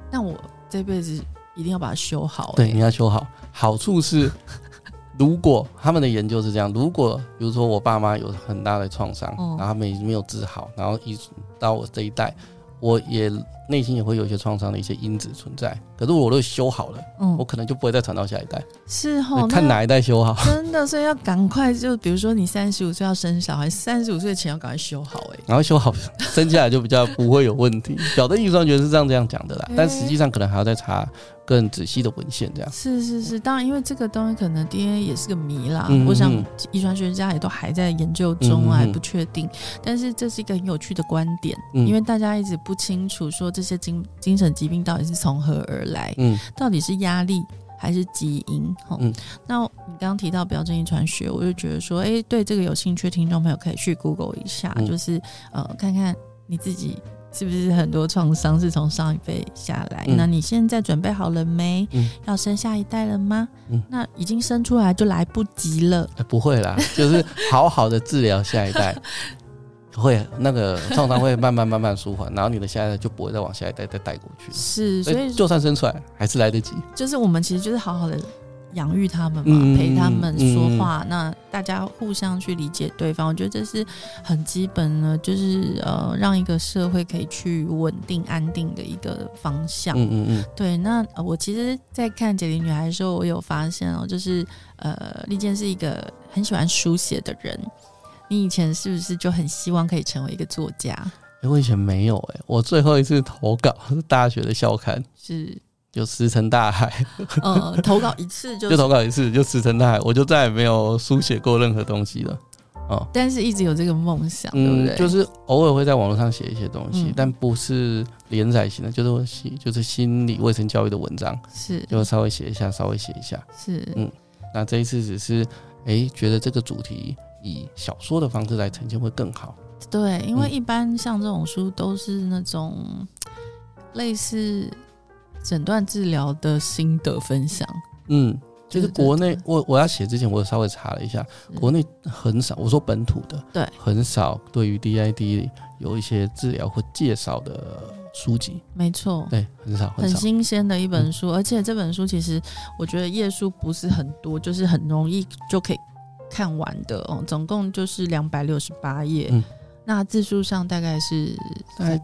那我这辈子一定要把它修好欸。对，你要修好。好处是，[laughs] 如果他们的研究是这样，如果比如说我爸妈有很大的创伤，然后他们没有治好，然后一直到我这一代。我也内心也会有一些创伤的一些因子存在，可是我都修好了，嗯，我可能就不会再传到下一代。是齁，看哪一代修好。真的，所以要赶快，就比如说你三十五岁要生小孩，三十五岁前要赶快修好，哎，然后修好，生下来就比较不会有问题。[laughs] 表的预算觉得是这样这样讲的啦，但实际上可能还要再查。更仔细的文献，这样是是是，当然，因为这个东西可能 DNA 也是个谜啦。嗯、我想遗传学家也都还在研究中，还不确定。但是这是一个很有趣的观点，嗯、因为大家一直不清楚说这些精精神疾病到底是从何而来，嗯，到底是压力还是基因？嗯，那你刚刚提到表征遗传学，我就觉得说，哎、欸，对这个有兴趣的听众朋友可以去 Google 一下，嗯、就是呃，看看你自己。是不是很多创伤是从上一辈下来？嗯、那你现在准备好了没？嗯、要生下一代了吗？嗯、那已经生出来就来不及了。欸、不会啦，就是好好的治疗下一代，[laughs] 会那个创伤会慢慢慢慢舒缓，然后你的下一代就不会再往下一代再带过去。是，所以就算生出来还是来得及。就是我们其实就是好好的。养育他们嘛，嗯、陪他们说话，嗯、那大家互相去理解对方，我觉得这是很基本的，就是呃，让一个社会可以去稳定安定的一个方向。嗯嗯嗯。对，那我其实，在看《解离女孩》的时候，我有发现哦，就是呃，丽剑是一个很喜欢书写的人。你以前是不是就很希望可以成为一个作家？欸、我以前没有哎、欸，我最后一次投稿是大学的校刊。是。就石沉大海，呃，投稿一次就就投稿一次就石沉大海，我就再也没有书写过任何东西了，哦，但是一直有这个梦想，对不对？就是偶尔会在网络上写一些东西，嗯、但不是连载型的，就是写就是心理卫生教育的文章，是就稍微写一下，稍微写一下，是嗯，那这一次只是哎、欸，觉得这个主题以小说的方式来呈现会更好，对，因为一般像这种书都是那种类似。诊断治疗的心得分享，嗯，就是国内我我要写之前，我稍微查了一下，国内很少。我说本土的，对，很少对于 DID 有一些治疗或介绍的书籍。没错，对，很少，很少，很新鲜的一本书，嗯、而且这本书其实我觉得页数不是很多，就是很容易就可以看完的哦。总共就是两百六十八页，嗯、那字数上大概是在。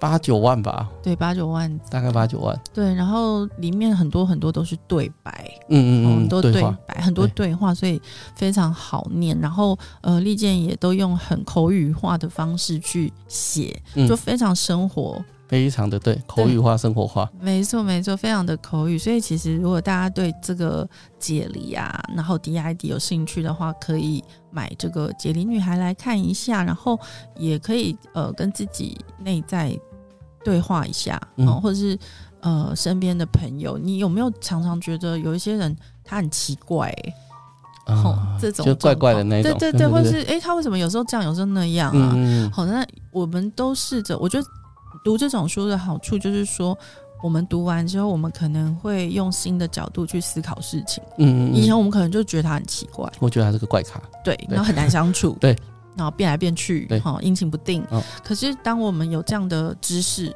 八九万吧，对，八九万，大概八九万。对，然后里面很多很多都是对白，嗯嗯嗯，都对白，对很多对话，所以非常好念。然后呃，利剑也都用很口语化的方式去写，就非常生活，嗯、非常的对，口语化、生活化。没错没错，非常的口语。所以其实如果大家对这个解离啊，然后 DID 有兴趣的话，可以买这个解离女孩来看一下，然后也可以呃跟自己内在。对话一下，嗯，或者是呃，身边的朋友，你有没有常常觉得有一些人他很奇怪，欸，哦，呃，这种就怪怪的那种，对对对，或是哎，他为什么有时候这样，有时候那样啊？嗯，好，那我们都试着，我觉得读这种书的好处就是说，我们读完之后，我们可能会用新的角度去思考事情。嗯，嗯以前我们可能就觉得他很奇怪，我觉得他是个怪咖，对，然后很难相处，对。然后变来变去，哈，阴晴不定。哦、可是当我们有这样的知识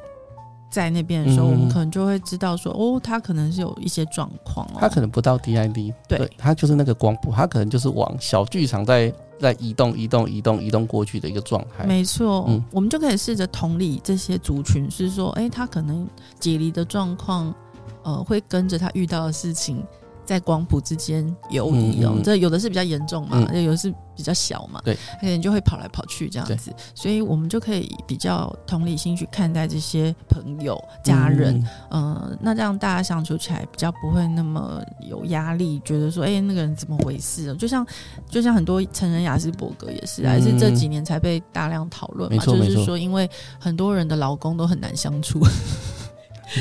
在那边的时候，嗯、我们可能就会知道说，哦，他可能是有一些状况哦。他可能不到 DID，对，他就是那个光谱，他可能就是往小剧场在在移动、移动、移动、移动过去的一个状态。没错，嗯，我们就可以试着同理这些族群，是说，哎，他可能解离的状况，呃，会跟着他遇到的事情。在光谱之间游移哦，这有的是比较严重嘛，有的是比较小嘛，对，可能就会跑来跑去这样子，所以我们就可以比较同理心去看待这些朋友、家人，嗯，那这样大家相处起来比较不会那么有压力，觉得说，哎，那个人怎么回事？就像就像很多成人雅斯伯格也是，还是这几年才被大量讨论嘛，就是说，因为很多人的老公都很难相处。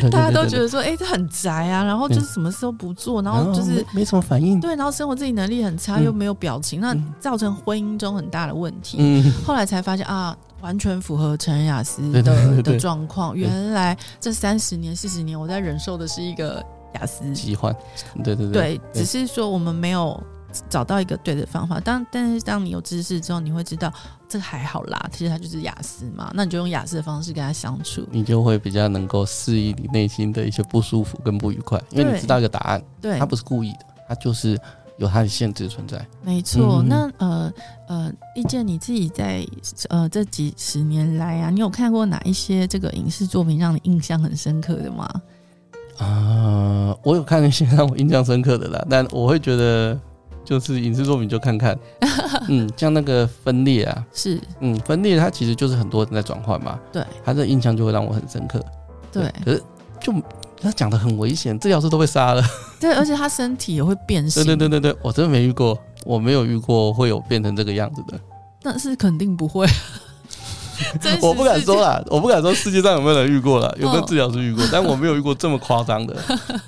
[laughs] 大家都觉得说，哎、欸，他很宅啊，然后就是什么事都不做，然后就是没，没什么反应，对，然后生活自理能力很差，又没有表情，嗯、那造成婚姻中很大的问题。嗯，后来才发现啊，完全符合成人亚斯的的状况。原来这三十年、四十年，我在忍受的是一个雅思。疾患。对对。对，对，只是说我们没有。找到一个对的方法，当但是当你有知识之后，你会知道这还好啦，其实他就是雅思嘛，那你就用雅思的方式跟他相处，你就会比较能够适应你内心的一些不舒服跟不愉快，因为你知道一个答案，对，他不是故意的，他就是有他的限制存在。没错，嗯、那呃呃，意见你自己在呃这几十年来啊，你有看过哪一些这个影视作品让你印象很深刻的吗？啊、呃，我有看一些让我印象深刻的啦，但我会觉得。就是影视作品就看看，[laughs] 嗯，像那个分裂啊，是，嗯，分裂它其实就是很多人在转换嘛，对，他的印象就会让我很深刻，对，可是就他讲的很危险，治疗师都被杀了，[laughs] 对，而且他身体也会变形，对对对对对，我真的没遇过，我没有遇过会有变成这个样子的，但是肯定不会，[laughs] 我不敢说啦，我不敢说世界上有没有人遇过了，有没有治疗师遇过，但我没有遇过这么夸张的，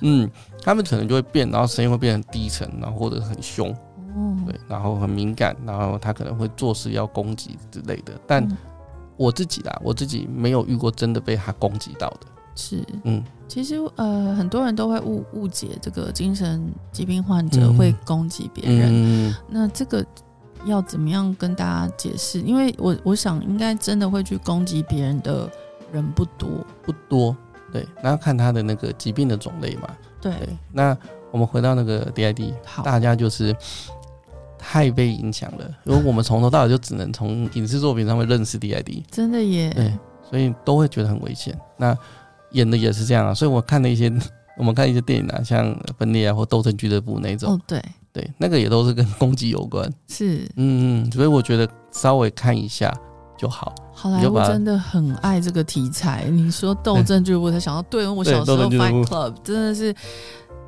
嗯。他们可能就会变，然后声音会变成低沉，然后或者很凶，嗯、对，然后很敏感，然后他可能会做事要攻击之类的。但我自己啦，我自己没有遇过真的被他攻击到的。是，嗯，其实呃，很多人都会误误解这个精神疾病患者会攻击别人。嗯、那这个要怎么样跟大家解释？因为我我想应该真的会去攻击别人的人不多，不多。对，那要看他的那个疾病的种类嘛。对，那我们回到那个 DID，好，大家就是太被影响了，因为我们从头到尾就只能从影视作品上面认识 DID，真的耶，对，所以都会觉得很危险。那演的也是这样啊，所以我看了一些，[laughs] 我们看一些电影啊，像《分裂》啊或《斗争俱乐部》那种，哦，对，对，那个也都是跟攻击有关，是，嗯嗯，所以我觉得稍微看一下就好。好莱坞真的很爱这个题材。你说斗争俱乐部，才想到，对，我小时候 Fight Club 真的是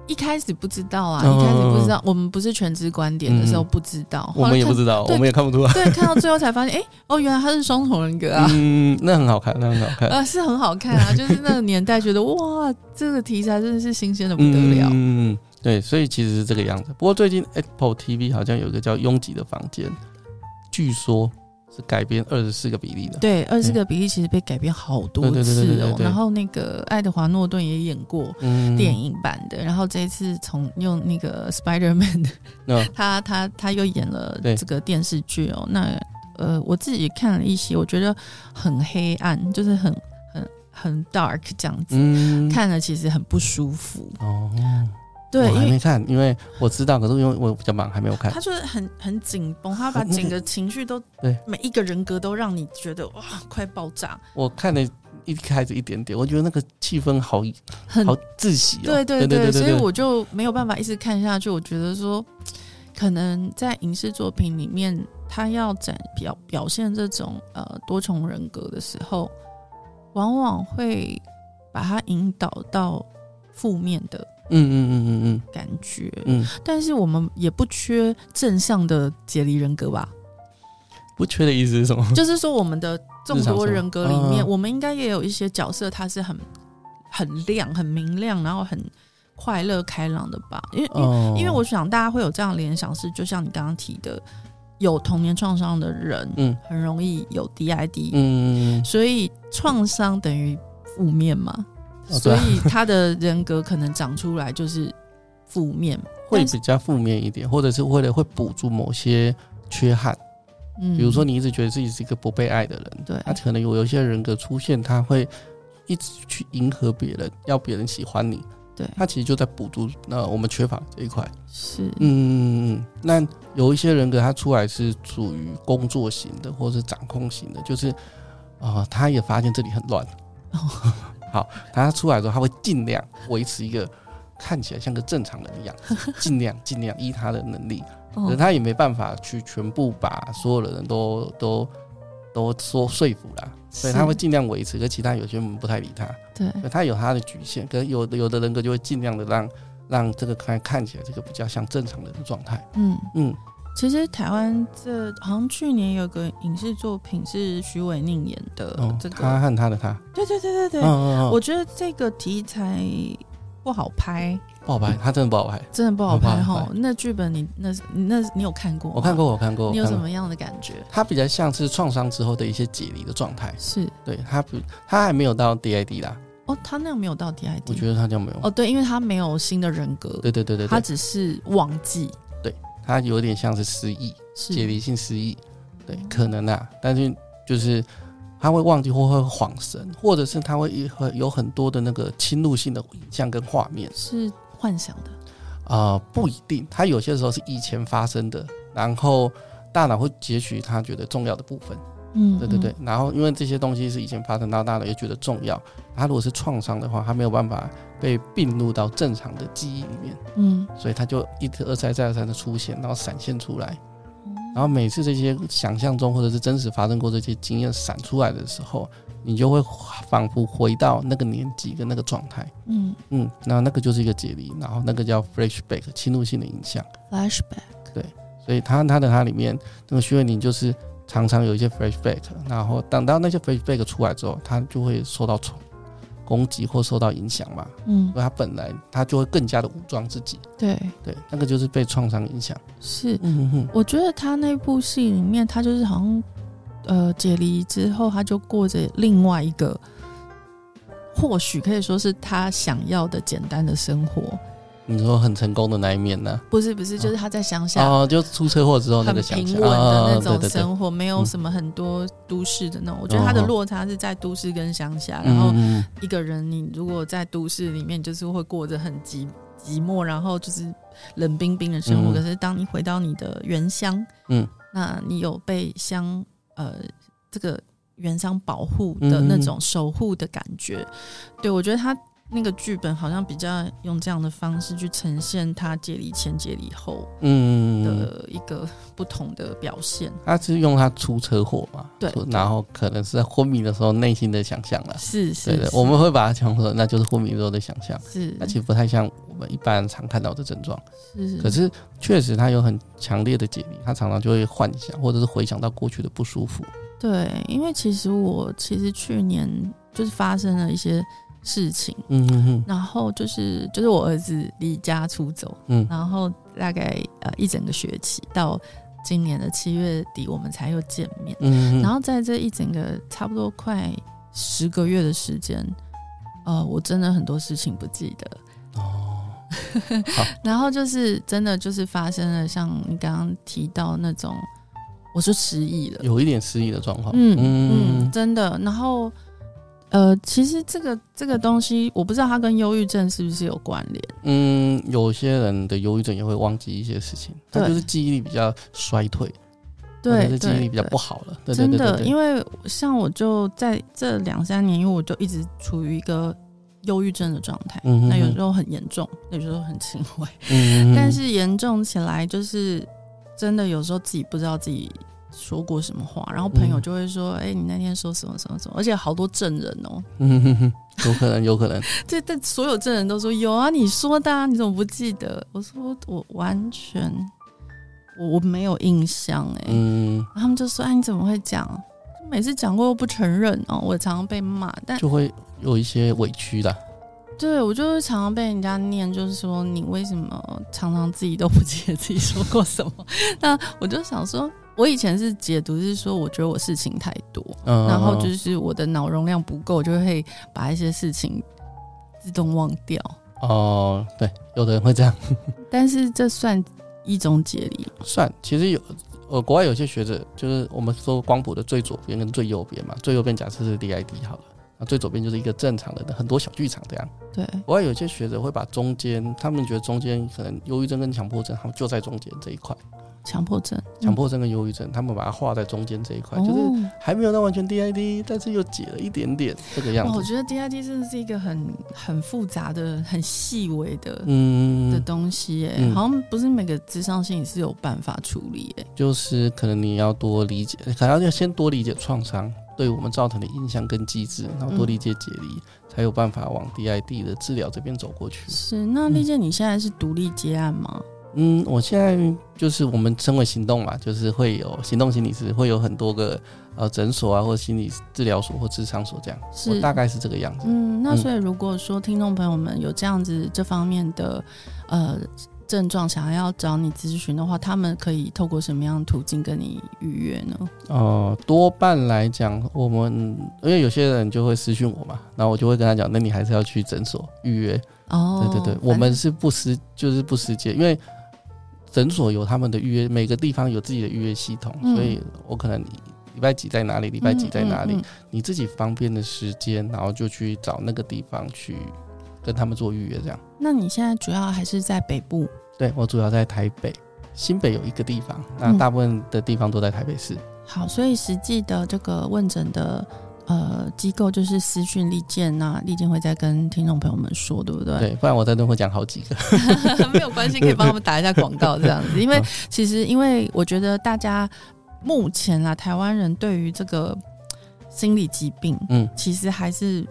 一开始不知道啊，一开始不知道，我们不是全知观点的时候不知道，我们也不知道，我们也看不出来。对，看到最后才发现，哎，哦，原来他是双重人格啊。[laughs] 嗯，那很好看，那很好看啊，是很好看啊，[laughs] 就是那个年代觉得哇，这个题材真的是新鲜的不得了。嗯，对，所以其实是这个样子。不过最近 Apple TV 好像有一个叫《拥挤的房间》，据说。是改编二十四个比例的。对，二十四个比例其实被改编好多次哦。然后那个爱德华诺顿也演过电影版的，嗯、然后这一次从用那个 Spider-Man，嗯、[laughs] 他他他又演了这个电视剧哦。那呃，我自己看了一些，我觉得很黑暗，就是很很很 dark 这样子，嗯、看了其实很不舒服哦。对，我还没看，因为我知道，可是因为我比较忙，还没有看。他就是很很紧绷，他把 [laughs] 整个情绪都 [laughs] 对每一个人格都让你觉得哇，快爆炸。我看了一开始一点点，我觉得那个气氛好很好窒息哦。对对对，对对对，所以我就没有办法一直看下去。我觉得说，可能在影视作品里面，他要展表表现这种呃多重人格的时候，往往会把它引导到负面的。嗯嗯嗯嗯嗯，感觉嗯，但是我们也不缺正向的解离人格吧？不缺的意思是什么？就是说，我们的众多人格里面，我们应该也有一些角色，他是很很亮、很明亮，然后很快乐、开朗的吧？因为因为因为我想大家会有这样联想，是就像你刚刚提的，有童年创伤的人，嗯，很容易有 DID，嗯，所以创伤等于负面嘛。所以他的人格可能长出来就是负面，[laughs] 会比较负面一点，或者是为了会补足某些缺憾。嗯，比如说你一直觉得自己是一个不被爱的人，对，他可能有有一些人格出现，他会一直去迎合别人，要别人喜欢你。对，他其实就在补足那我们缺乏这一块。是，嗯嗯嗯。那有一些人格他出来是属于工作型的，或者是掌控型的，就是啊，呃，他也发现这里很乱。哦 [laughs] 好，他出来的时候，他会尽量维持一个看起来像个正常人一样子，[laughs] 尽量尽量依他的能力，可是他也没办法去全部把所有的人都都都说说服了，所以他会尽量维持，跟其他有些人不太理他，对，他有他的局限，可是有的有的人格就会尽量的让让这个看看起来这个比较像正常人的状态，嗯。嗯。其实台湾这好像去年有个影视作品是许玮宁演的，这个他和他的他，对对对对对，我觉得这个题材不好拍，不好拍，他真的不好拍，真的不好拍哈。那剧本你那那你有看过？我看过，我看过。你有什么样的感觉？他比较像是创伤之后的一些解离的状态，是对他不，他还没有到 DID 啦。哦，他那样没有到 DID，我觉得他这样没有。哦，对，因为他没有新的人格，对对对对，他只是忘记。他有点像是失忆，解离性失忆，对，可能啊，但是就是他会忘记或会恍神，或者是他会会有很多的那个侵入性的影像跟画面，是幻想的。啊、呃，不一定，他有些时候是以前发生的，然后大脑会截取他觉得重要的部分。嗯，对对对，然后因为这些东西是以前发生到大的，也觉得重要。他如果是创伤的话，他没有办法被并入到正常的记忆里面。嗯，所以他就一而再再而三的出现，然后闪现出来。然后每次这些想象中或者是真实发生过这些经验闪出来的时候，你就会仿佛回到那个年纪跟那个状态。嗯嗯，那那个就是一个解离，然后那个叫 flashback 侵入性的影像。flashback 对，所以他他的他里面那个许玮甯就是。常常有一些 flashback，然后等到那些 flashback 出来之后，他就会受到冲攻击或受到影响嘛。嗯，所以他本来他就会更加的武装自己。对对，那个就是被创伤影响。是，嗯哼哼。我觉得他那部戏里面，他就是好像呃解离之后，他就过着另外一个，或许可以说是他想要的简单的生活。你说很成功的那一面呢？不是不是，就是他在乡下哦，就出车祸之后那个很平稳的那种生活，没有什么很多都市的那种。我觉得他的落差是在都市跟乡下。然后一个人，你如果在都市里面，就是会过着很寂寂寞，然后就是冷冰冰的生活。可是当你回到你的原乡，嗯，那你有被乡呃这个原乡保护的那种守护的感觉。对，我觉得他。那个剧本好像比较用这样的方式去呈现他解离前、解离后，嗯的一个不同的表现。他是用他出车祸嘛？对，然后可能是在昏迷的时候内心的想象了。是是，对，我们会把它讲说，那就是昏迷时候的想象。是，那其实不太像我们一般常看到的症状。是，可是确实他有很强烈的解离，他常常就会幻想或者是回想到过去的不舒服。对，因为其实我其实去年就是发生了一些。事情，嗯然后就是就是我儿子离家出走，嗯，然后大概呃一整个学期到今年的七月底我们才又见面。嗯，然后在这一整个差不多快十个月的时间，呃，我真的很多事情不记得哦。[laughs] 然后就是真的就是发生了像你刚刚提到那种，我是失忆了，有一点失忆的状况。嗯嗯，嗯，真的。然后。呃，其实这个这个东西，我不知道它跟忧郁症是不是有关联。嗯，有些人的忧郁症也会忘记一些事情，他就是记忆力比较衰退，对，记忆力比较不好了。对，真的，因为像我就在这两三年，因为我就一直处于一个忧郁症的状态，嗯、哼哼那有时候很严重，有时候很轻微，但是严重起来就是真的有时候自己不知道自己。说过什么话，然后朋友就会说：“哎、嗯欸，你那天说什么什么什么？”而且好多证人哦，嗯哼哼，有可能，有可能。[laughs] 对，但所有证人都说有啊，你说的，啊，你怎么不记得？我说我完全我我没有印象哎，嗯，他们就说：“哎，你怎么会讲？每次讲过又不承认哦。”我常常被骂，但就会有一些委屈的。对，我就是常常被人家念，就是说你为什么常常自己都不记得自己说过什么？[laughs] 那我就想说。我以前是解读是说，我觉得我事情太多，嗯、然后就是我的脑容量不够，就会把一些事情自动忘掉。哦，对，有的人会这样。[laughs] 但是这算一种解离？算，其实有呃，国外有些学者就是我们说光谱的最左边跟最右边嘛，最右边假设是 DID 好了，那最左边就是一个正常的很多小剧场这样。对，国外有些学者会把中间，他们觉得中间可能忧郁症跟强迫症，他们就在中间这一块。强迫症、强迫症跟忧郁症，他们把它画在中间这一块，就是还没有到完全 DID，但是又解了一点点这个样子。我觉得 DID 真的是一个很很复杂的、很细微的嗯的东西，哎，好像不是每个智商心理是有办法处理，哎，就是可能你要多理解，可能要先多理解创伤对我们造成的印象跟机制，然后多理解解离，才有办法往 DID 的治疗这边走过去。是，那丽姐，你现在是独立接案吗？嗯，我现在就是我们称为行动嘛，就是会有行动心理师，会有很多个呃诊所啊，或者心理治疗所或咨商所这样，是我大概是这个样子。嗯，那所以如果说听众朋友们有这样子这方面的呃症状，想要找你咨询的话，他们可以透过什么样的途径跟你预约呢？哦、呃，多半来讲，我们因为有些人就会私讯我嘛，然后我就会跟他讲，那你还是要去诊所预约。哦，对对对，我们是不私，就是不私接，因为。诊所有他们的预约，每个地方有自己的预约系统，嗯、所以我可能礼拜几在哪里，礼拜几在哪里，嗯嗯嗯、你自己方便的时间，然后就去找那个地方去跟他们做预约，这样。那你现在主要还是在北部？对，我主要在台北，新北有一个地方，那大部分的地方都在台北市。嗯、好，所以实际的这个问诊的。呃，机构就是私讯利剑，那利剑会再跟听众朋友们说，对不对？对，不然我在这会讲好几个，[laughs] 没有关系，可以帮他们打一下广告这样子。因为其实，因为我觉得大家目前啊，台湾人对于这个心理疾病，嗯，其实还是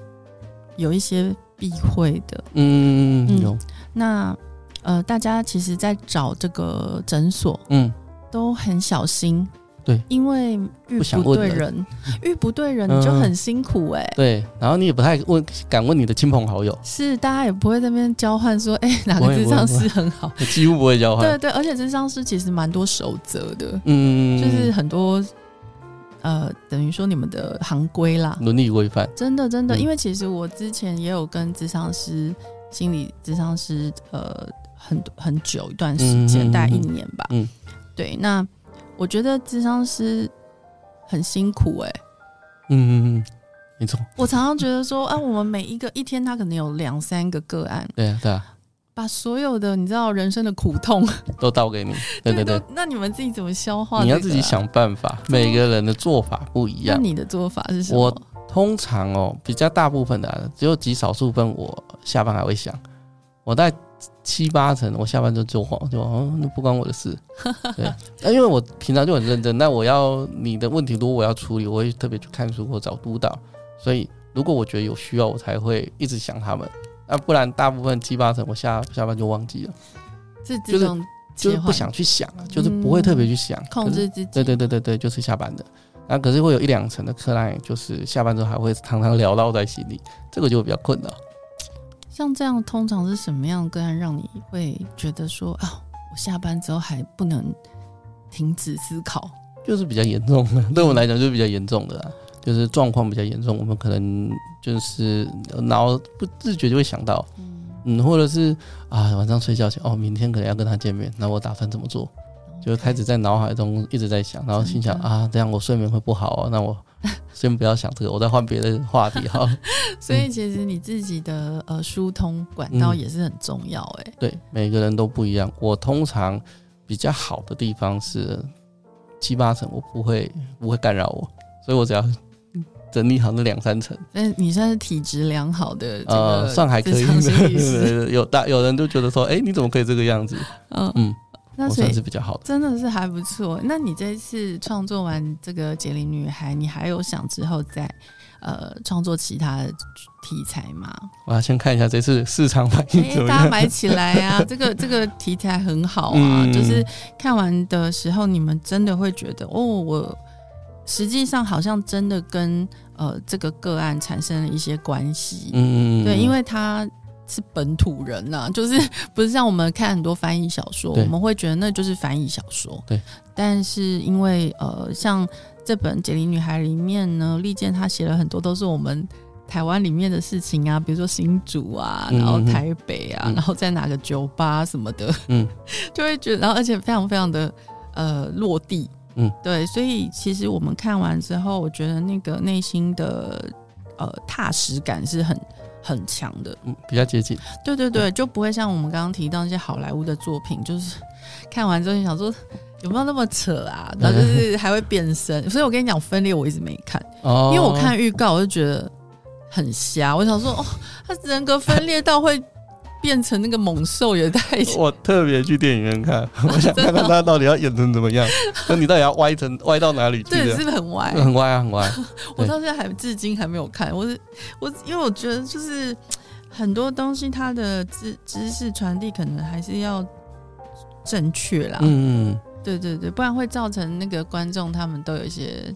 有一些避讳的，嗯嗯，有。那呃，大家其实，在找这个诊所，嗯，都很小心。对，因为遇不对人，遇不对人你就很辛苦哎、欸。对，然后你也不太问，敢问你的亲朋好友。是，大家也不会在那边交换说，哎、欸，哪个智商师很好，几乎不会交换。对对，而且智商师其实蛮多守则的，嗯，就是很多呃，等于说你们的行规啦，伦理规范。真的真的，因为其实我之前也有跟智商师、心理咨商师呃，很很久一段时间，大概一年吧。嗯，对，那。我觉得智商师很辛苦哎、欸，嗯嗯嗯，没错。我常常觉得说，啊，我们每一个一天，他可能有两三个个案，对啊对啊，把所有的你知道人生的苦痛 [laughs] 都倒给你，[laughs] 对对对。那你们自己怎么消化、啊？你要自己想办法，每个人的做法不一样。那你的做法是什么？我通常哦，比较大部分的、啊，只有极少数分，我下班还会想，我在。七八成，我下班就就慌，就哦，那不关我的事。[laughs] 对，那因为我平常就很认真，那我要你的问题，如果我要处理，我会特别去看书或找督导。所以，如果我觉得有需要，我才会一直想他们。那不然，大部分七八成，我下下班就忘记了。是就是就是不想去想，就是不会特别去想，嗯、控制自己。对对对对对，就是下班的。那可是会有一两成的客人，就是下班之后还会常常聊到在心里，这个就比较困难。像这样，通常是什么样的个案让你会觉得说啊，我下班之后还不能停止思考？就是比较严重的，对我们来讲就是比较严重的啦，就是状况比较严重，我们可能就是脑不自觉就会想到，嗯，或者是啊晚上睡觉前哦，明天可能要跟他见面，那我打算怎么做？就开始在脑海中一直在想，然后心想啊，这样我睡眠会不好啊，那我 [laughs] 先不要想这个，我再换别的话题哈。[laughs] 所以其实你自己的呃疏通管道也是很重要哎、欸嗯。对，每个人都不一样。我通常比较好的地方是七八层，我不会不会干扰我，所以我只要整理好那两三层。那你算是体质良好的呃，算还可以的。[laughs] 有大有人都觉得说，哎、欸，你怎么可以这个样子？嗯嗯。那算是比较好的，真的是还不错。那你这次创作完这个《解铃女孩》，你还有想之后再呃创作其他的题材吗？我要先看一下这次市场反应怎么样。大家买起来啊！这个这个题材很好啊，嗯、就是看完的时候，你们真的会觉得哦，我实际上好像真的跟呃这个个案产生了一些关系。嗯，对，因为他。是本土人呐、啊，[laughs] 就是不是像我们看很多翻译小说，我们会觉得那就是翻译小说。对，但是因为呃，像这本《解铃女孩》里面呢，利剑她写了很多都是我们台湾里面的事情啊，比如说新竹啊，然后台北啊，嗯、然后在哪个酒吧什么的，嗯，[laughs] 就会觉得，然后而且非常非常的呃落地，嗯，对，所以其实我们看完之后，我觉得那个内心的呃踏实感是很。很强的，嗯，比较接近，对对对，就不会像我们刚刚提到那些好莱坞的作品，就是 [laughs] 看完之后你想说有没有那么扯啊？[laughs] 然后就是还会变身，所以我跟你讲分裂，我一直没看，哦，因为我看预告我就觉得很瞎，我想说哦，他人格分裂到会。变成那个猛兽也太 [laughs]…… 我特别去电影院看，[laughs] 我想看看他到底要演成怎么样。那你到底要歪成歪到哪里去？对，是不是很歪？很歪啊，很歪。[laughs] 我到现在还至今还没有看。我是我，因为我觉得就是很多东西，它的知知识传递可能还是要正确啦。嗯嗯，对对对，不然会造成那个观众他们都有一些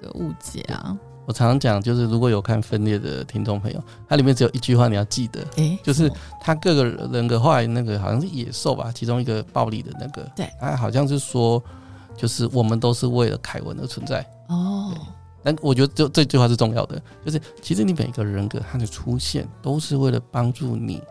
那个误解啊。我常常讲，就是如果有看分裂的听众朋友，它里面只有一句话你要记得，欸、就是他各个人格后来那个好像是野兽吧，其中一个暴力的那个，对，他好像是说，就是我们都是为了凯文而存在哦。但我觉得这这句话是重要的，就是其实你每个人格它的出现都是为了帮助你，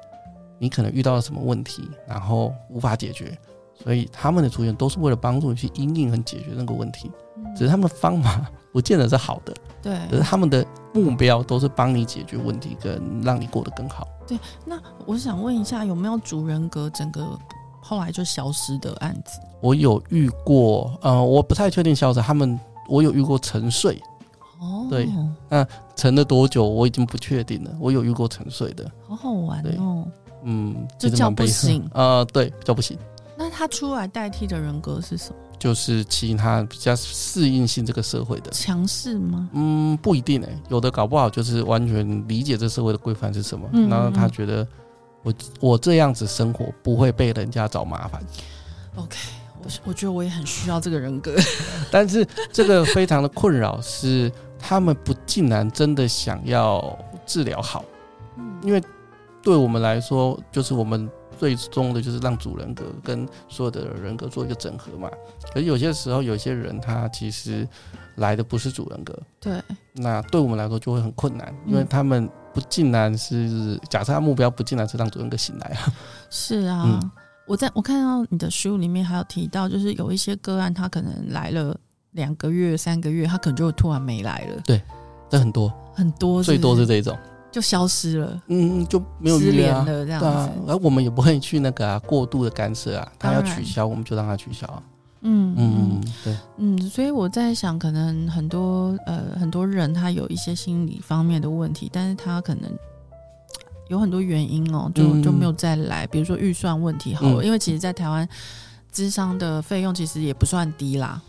你可能遇到了什么问题，然后无法解决，所以他们的出现都是为了帮助你去因应和解决那个问题，只是他们的方法。不见得是好的，对，可是他们的目标都是帮你解决问题，跟让你过得更好。对，那我想问一下，有没有主人格整个后来就消失的案子？我有遇过，呃，我不太确定消失。他们我有遇过沉睡，哦，对，那沉了多久我已经不确定了。我有遇过沉睡的，好好玩哦。嗯，就叫不醒啊，对，叫不醒。那他出来代替的人格是什么？就是其他比较适应性这个社会的强势吗？嗯，不一定诶、欸，有的搞不好就是完全理解这社会的规范是什么，嗯嗯嗯，然后他觉得我我这样子生活不会被人家找麻烦。OK，我我觉得我也很需要这个人格，[laughs] 但是这个非常的困扰是他们不竟然真的想要治疗好，因为对我们来说就是我们。最终的就是让主人格跟所有的人格做一个整合嘛。可是有些时候，有些人他其实来的不是主人格，对。那对我们来说就会很困难，因为他们不竟然是假设他目标不竟然是让主人格醒来啊。是啊，嗯、我在我看到你的书里面还有提到，就是有一些个案，他可能来了两个月、三个月，他可能就会突然没来了。对，这很多很多是是，最多是这种。就消失了，嗯，就没有失联、啊、了这样子。啊，而我们也不会去那个、啊、过度的干涉啊，他要取消，我们就让他取消啊。嗯嗯，对，嗯，所以我在想，可能很多呃很多人他有一些心理方面的问题，但是他可能有很多原因哦，就就没有再来。比如说预算问题好了，嗯，因为其实，在台湾智商的费用其实也不算低啦。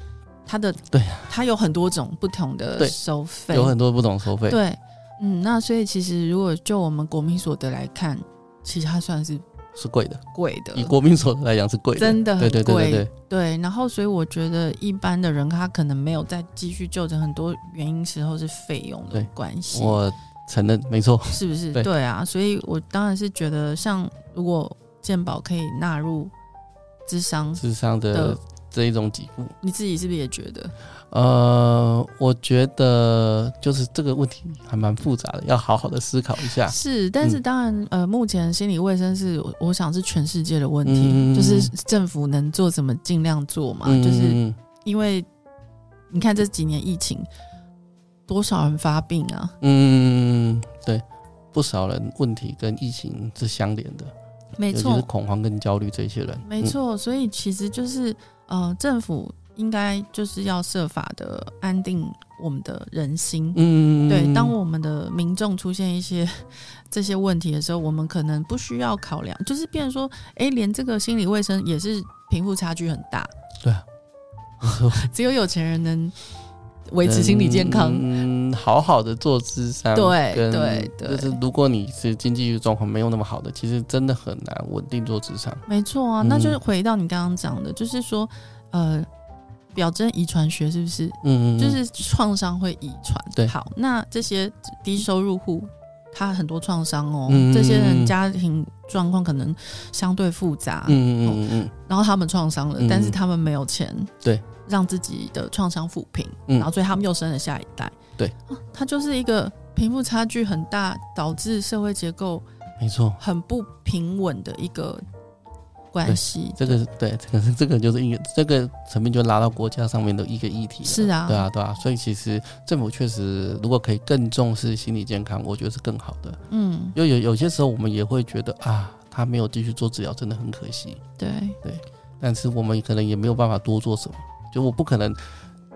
他的对，他有很多种不同的收费，有很多不同收费，对。嗯，那所以其实如果就我们国民所得来看，其实它算是是贵的，贵的。以国民所得来讲是贵的，真的很贵。对对对对，对。然后所以我觉得一般的人他可能没有再继续就诊，很多原因时候是费用的关系。我承认，没错，是不是？对，对啊，所以我当然是觉得，像如果健保可以纳入智商、智商的。这一种给付。你自己是不是也觉得？呃，我觉得就是这个问题还蛮复杂的，要好好的思考一下。是，但是当然，嗯、呃，目前心理卫生是，我想是全世界的问题，嗯、就是政府能做什么尽量做嘛。嗯、就是因为你看这几年疫情，多少人发病啊？嗯，对，不少人问题跟疫情是相连的，没错，就是恐慌跟焦虑这些人，没错。所以其实就是呃，政府。应该就是要设法的安定我们的人心。嗯，对。当我们的民众出现一些 [laughs] 这些问题的时候，我们可能不需要考量，就是变成说，哎，连这个心理卫生也是贫富差距很大。对啊，[laughs] 只有有钱人能维持心理健康，嗯，好好的做智商。对对对，就是如果你是经济状况没有那么好的，其实真的很难稳定做智商。没错啊，那就是回到你刚刚讲的，就是说，呃。表征遗传学是不是？嗯，嗯，就是创伤会遗传。对，好，那这些低收入户，他很多创伤哦。嗯，这些人家庭状况可能相对复杂。嗯嗯嗯嗯。然后他们创伤了，嗯，但是他们没有钱。对。让自己的创伤抚平，然后所以他们又生了下一代。对。他就是一个贫富差距很大，导致社会结构没错很不平稳的一个。关系，这个对，可是这个就是一个这个层面就拉到国家上面的一个议题了。是啊，对啊，对啊，所以其实政府确实如果可以更重视心理健康，我觉得是更好的。嗯，因为有有些时候我们也会觉得啊，他没有继续做治疗，真的很可惜。对对，但是我们可能也没有办法多做什么，就我不可能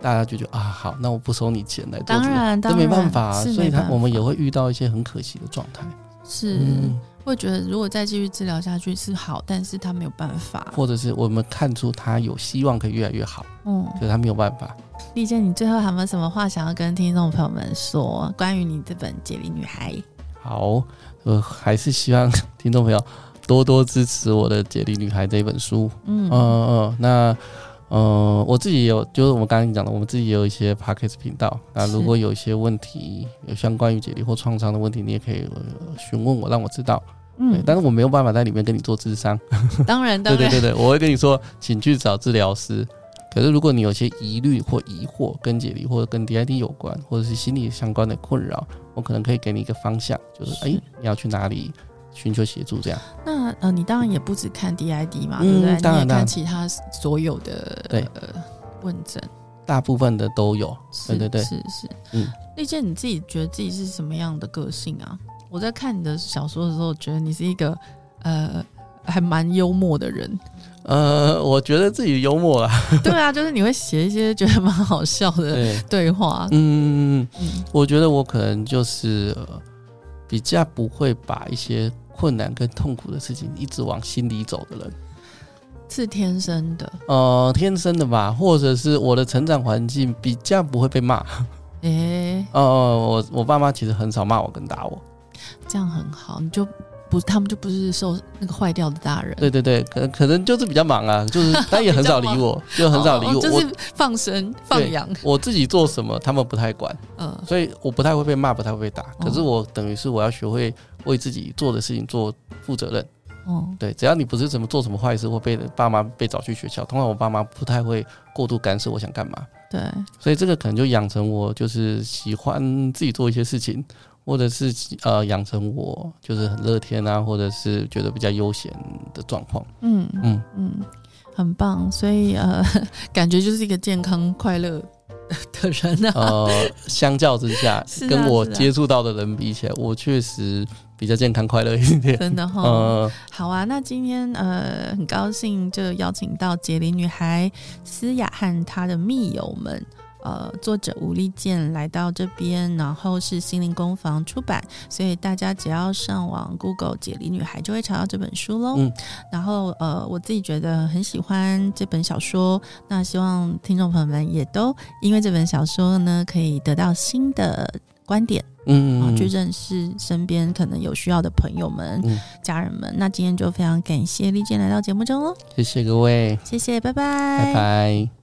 大家就觉得啊，好，那我不收你钱来做这没办法，所以他我们也会遇到一些很可惜的状态。是。嗯会觉得如果再继续治疗下去是好，但是他没有办法，或者是我们看出他有希望可以越来越好，嗯，可是他没有办法。丽姐，你最后还有没有什么话想要跟听众朋友们说？关于你这本《解离女孩》？好，我还是希望听众朋友多多支持我的《解离女孩》这一本书。嗯嗯嗯，那。呃，我自己也有，就是我们刚刚讲的，我们自己也有一些 podcast 频道。那如果有一些问题，有相关于解离或创伤的问题，你也可以询问我，让我知道。嗯，但是我没有办法在里面跟你做智商。当然，[laughs] 当然，对对对对，我会跟你说，请去找治疗师。可是如果你有些疑虑或疑惑，跟解离或者跟 DID 有关，或者是心理相关的困扰，我可能可以给你一个方向，就是哎，你要去哪里？寻求协助，这样。那呃，你当然也不只看 DID 嘛，嗯、对不对？当然，你也看其他所有的对呃问诊，大部分的都有。是对对对，是是。嗯，丽娟，你自己觉得自己是什么样的个性啊？我在看你的小说的时候，觉得你是一个呃还蛮幽默的人。呃，我觉得自己幽默啦。[laughs] 对啊，就是你会写一些觉得蛮好笑的对话。对嗯嗯，我觉得我可能就是、呃、比较不会把一些。困难跟痛苦的事情一直往心里走的人，是天生的。呃，天生的吧，或者是我的成长环境比较不会被骂。哎、欸，哦、呃，我我爸妈其实很少骂我跟打我，这样很好，你就。不，他们就不是受那个坏掉的大人。对对对，可可能就是比较忙啊，[laughs] 就是他也很少理我，就很少理我，哦、就是放生放养。我自己做什么，他们不太管。嗯，所以我不太会被骂，不太会被打。可是我等于是我要学会为自己做的事情做负责任。哦，对，只要你不是怎么做什么坏事，或被爸妈被找去学校，通常我爸妈不太会过度干涉我想干嘛。对，所以这个可能就养成我就是喜欢自己做一些事情。或者是呃养成我就是很乐天啊，或者是觉得比较悠闲的状况。嗯嗯嗯，很棒。所以呃，[laughs] 感觉就是一个健康快乐的人啊。呃，相较之下，[laughs] 跟我接触到的人比起来，我确实比较健康快乐一点。真的哈。呃，好啊。那今天呃，很高兴就邀请到杰林女孩思雅和她的密友们。呃，作者吴丽健来到这边，然后是心灵工坊出版，所以大家只要上网 Google 解离女孩就会查到这本书喽。嗯，然后呃，我自己觉得很喜欢这本小说，那希望听众朋友们也都因为这本小说呢，可以得到新的观点，嗯，嗯，嗯，去认识身边可能有需要的朋友们、嗯、家人们。那今天就非常感谢丽健来到节目中哦，谢谢各位，谢谢，拜拜，拜拜。